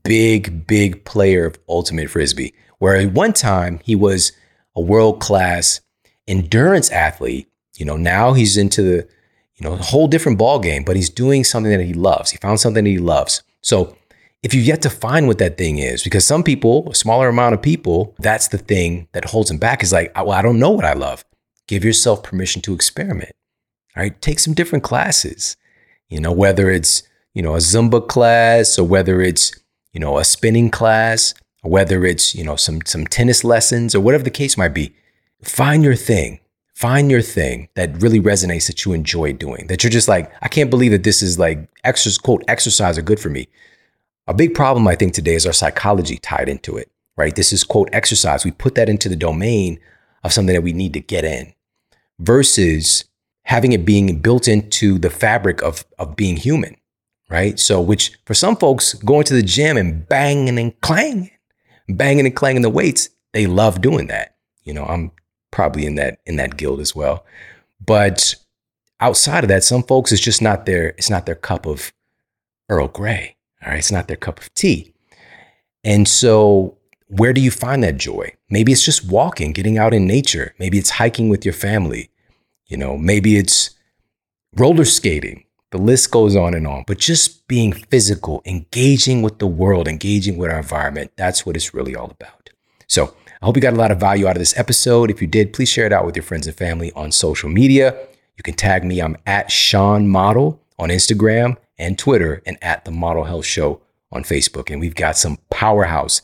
Big, big player of ultimate frisbee, where at one time he was a world class endurance athlete. You know, now he's into the, you know, a whole different ball game, but he's doing something that he loves. He found something that he loves. So if you've yet to find what that thing is, because some people, a smaller amount of people, that's the thing that holds them back is like, well, I don't know what I love. Give yourself permission to experiment. All right. Take some different classes, you know, whether it's, you know, a Zumba class or whether it's, you know, a spinning class whether it's, you know, some, some tennis lessons or whatever the case might be. Find your thing. Find your thing that really resonates that you enjoy doing, that you're just like, I can't believe that this is like exercise, quote, exercise are good for me. A big problem, I think, today is our psychology tied into it, right? This is, quote, exercise. We put that into the domain of something that we need to get in versus having it being built into the fabric of, of being human, right? So, which for some folks, going to the gym and banging and clanging, banging and clanging the weights, they love doing that. You know, I'm probably in that in that guild as well. But outside of that, some folks it's just not their it's not their cup of Earl Grey. All right, it's not their cup of tea. And so, where do you find that joy? Maybe it's just walking, getting out in nature. Maybe it's hiking with your family. You know, maybe it's roller skating. The list goes on and on, but just being physical, engaging with the world, engaging with our environment, that's what it's really all about. So, I hope you got a lot of value out of this episode. If you did, please share it out with your friends and family on social media. You can tag me. I'm at Shawn Model on Instagram and Twitter, and at the Model Health Show on Facebook. And we've got some powerhouse,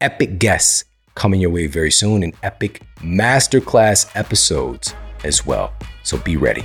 epic guests coming your way very soon, and epic masterclass episodes as well. So be ready.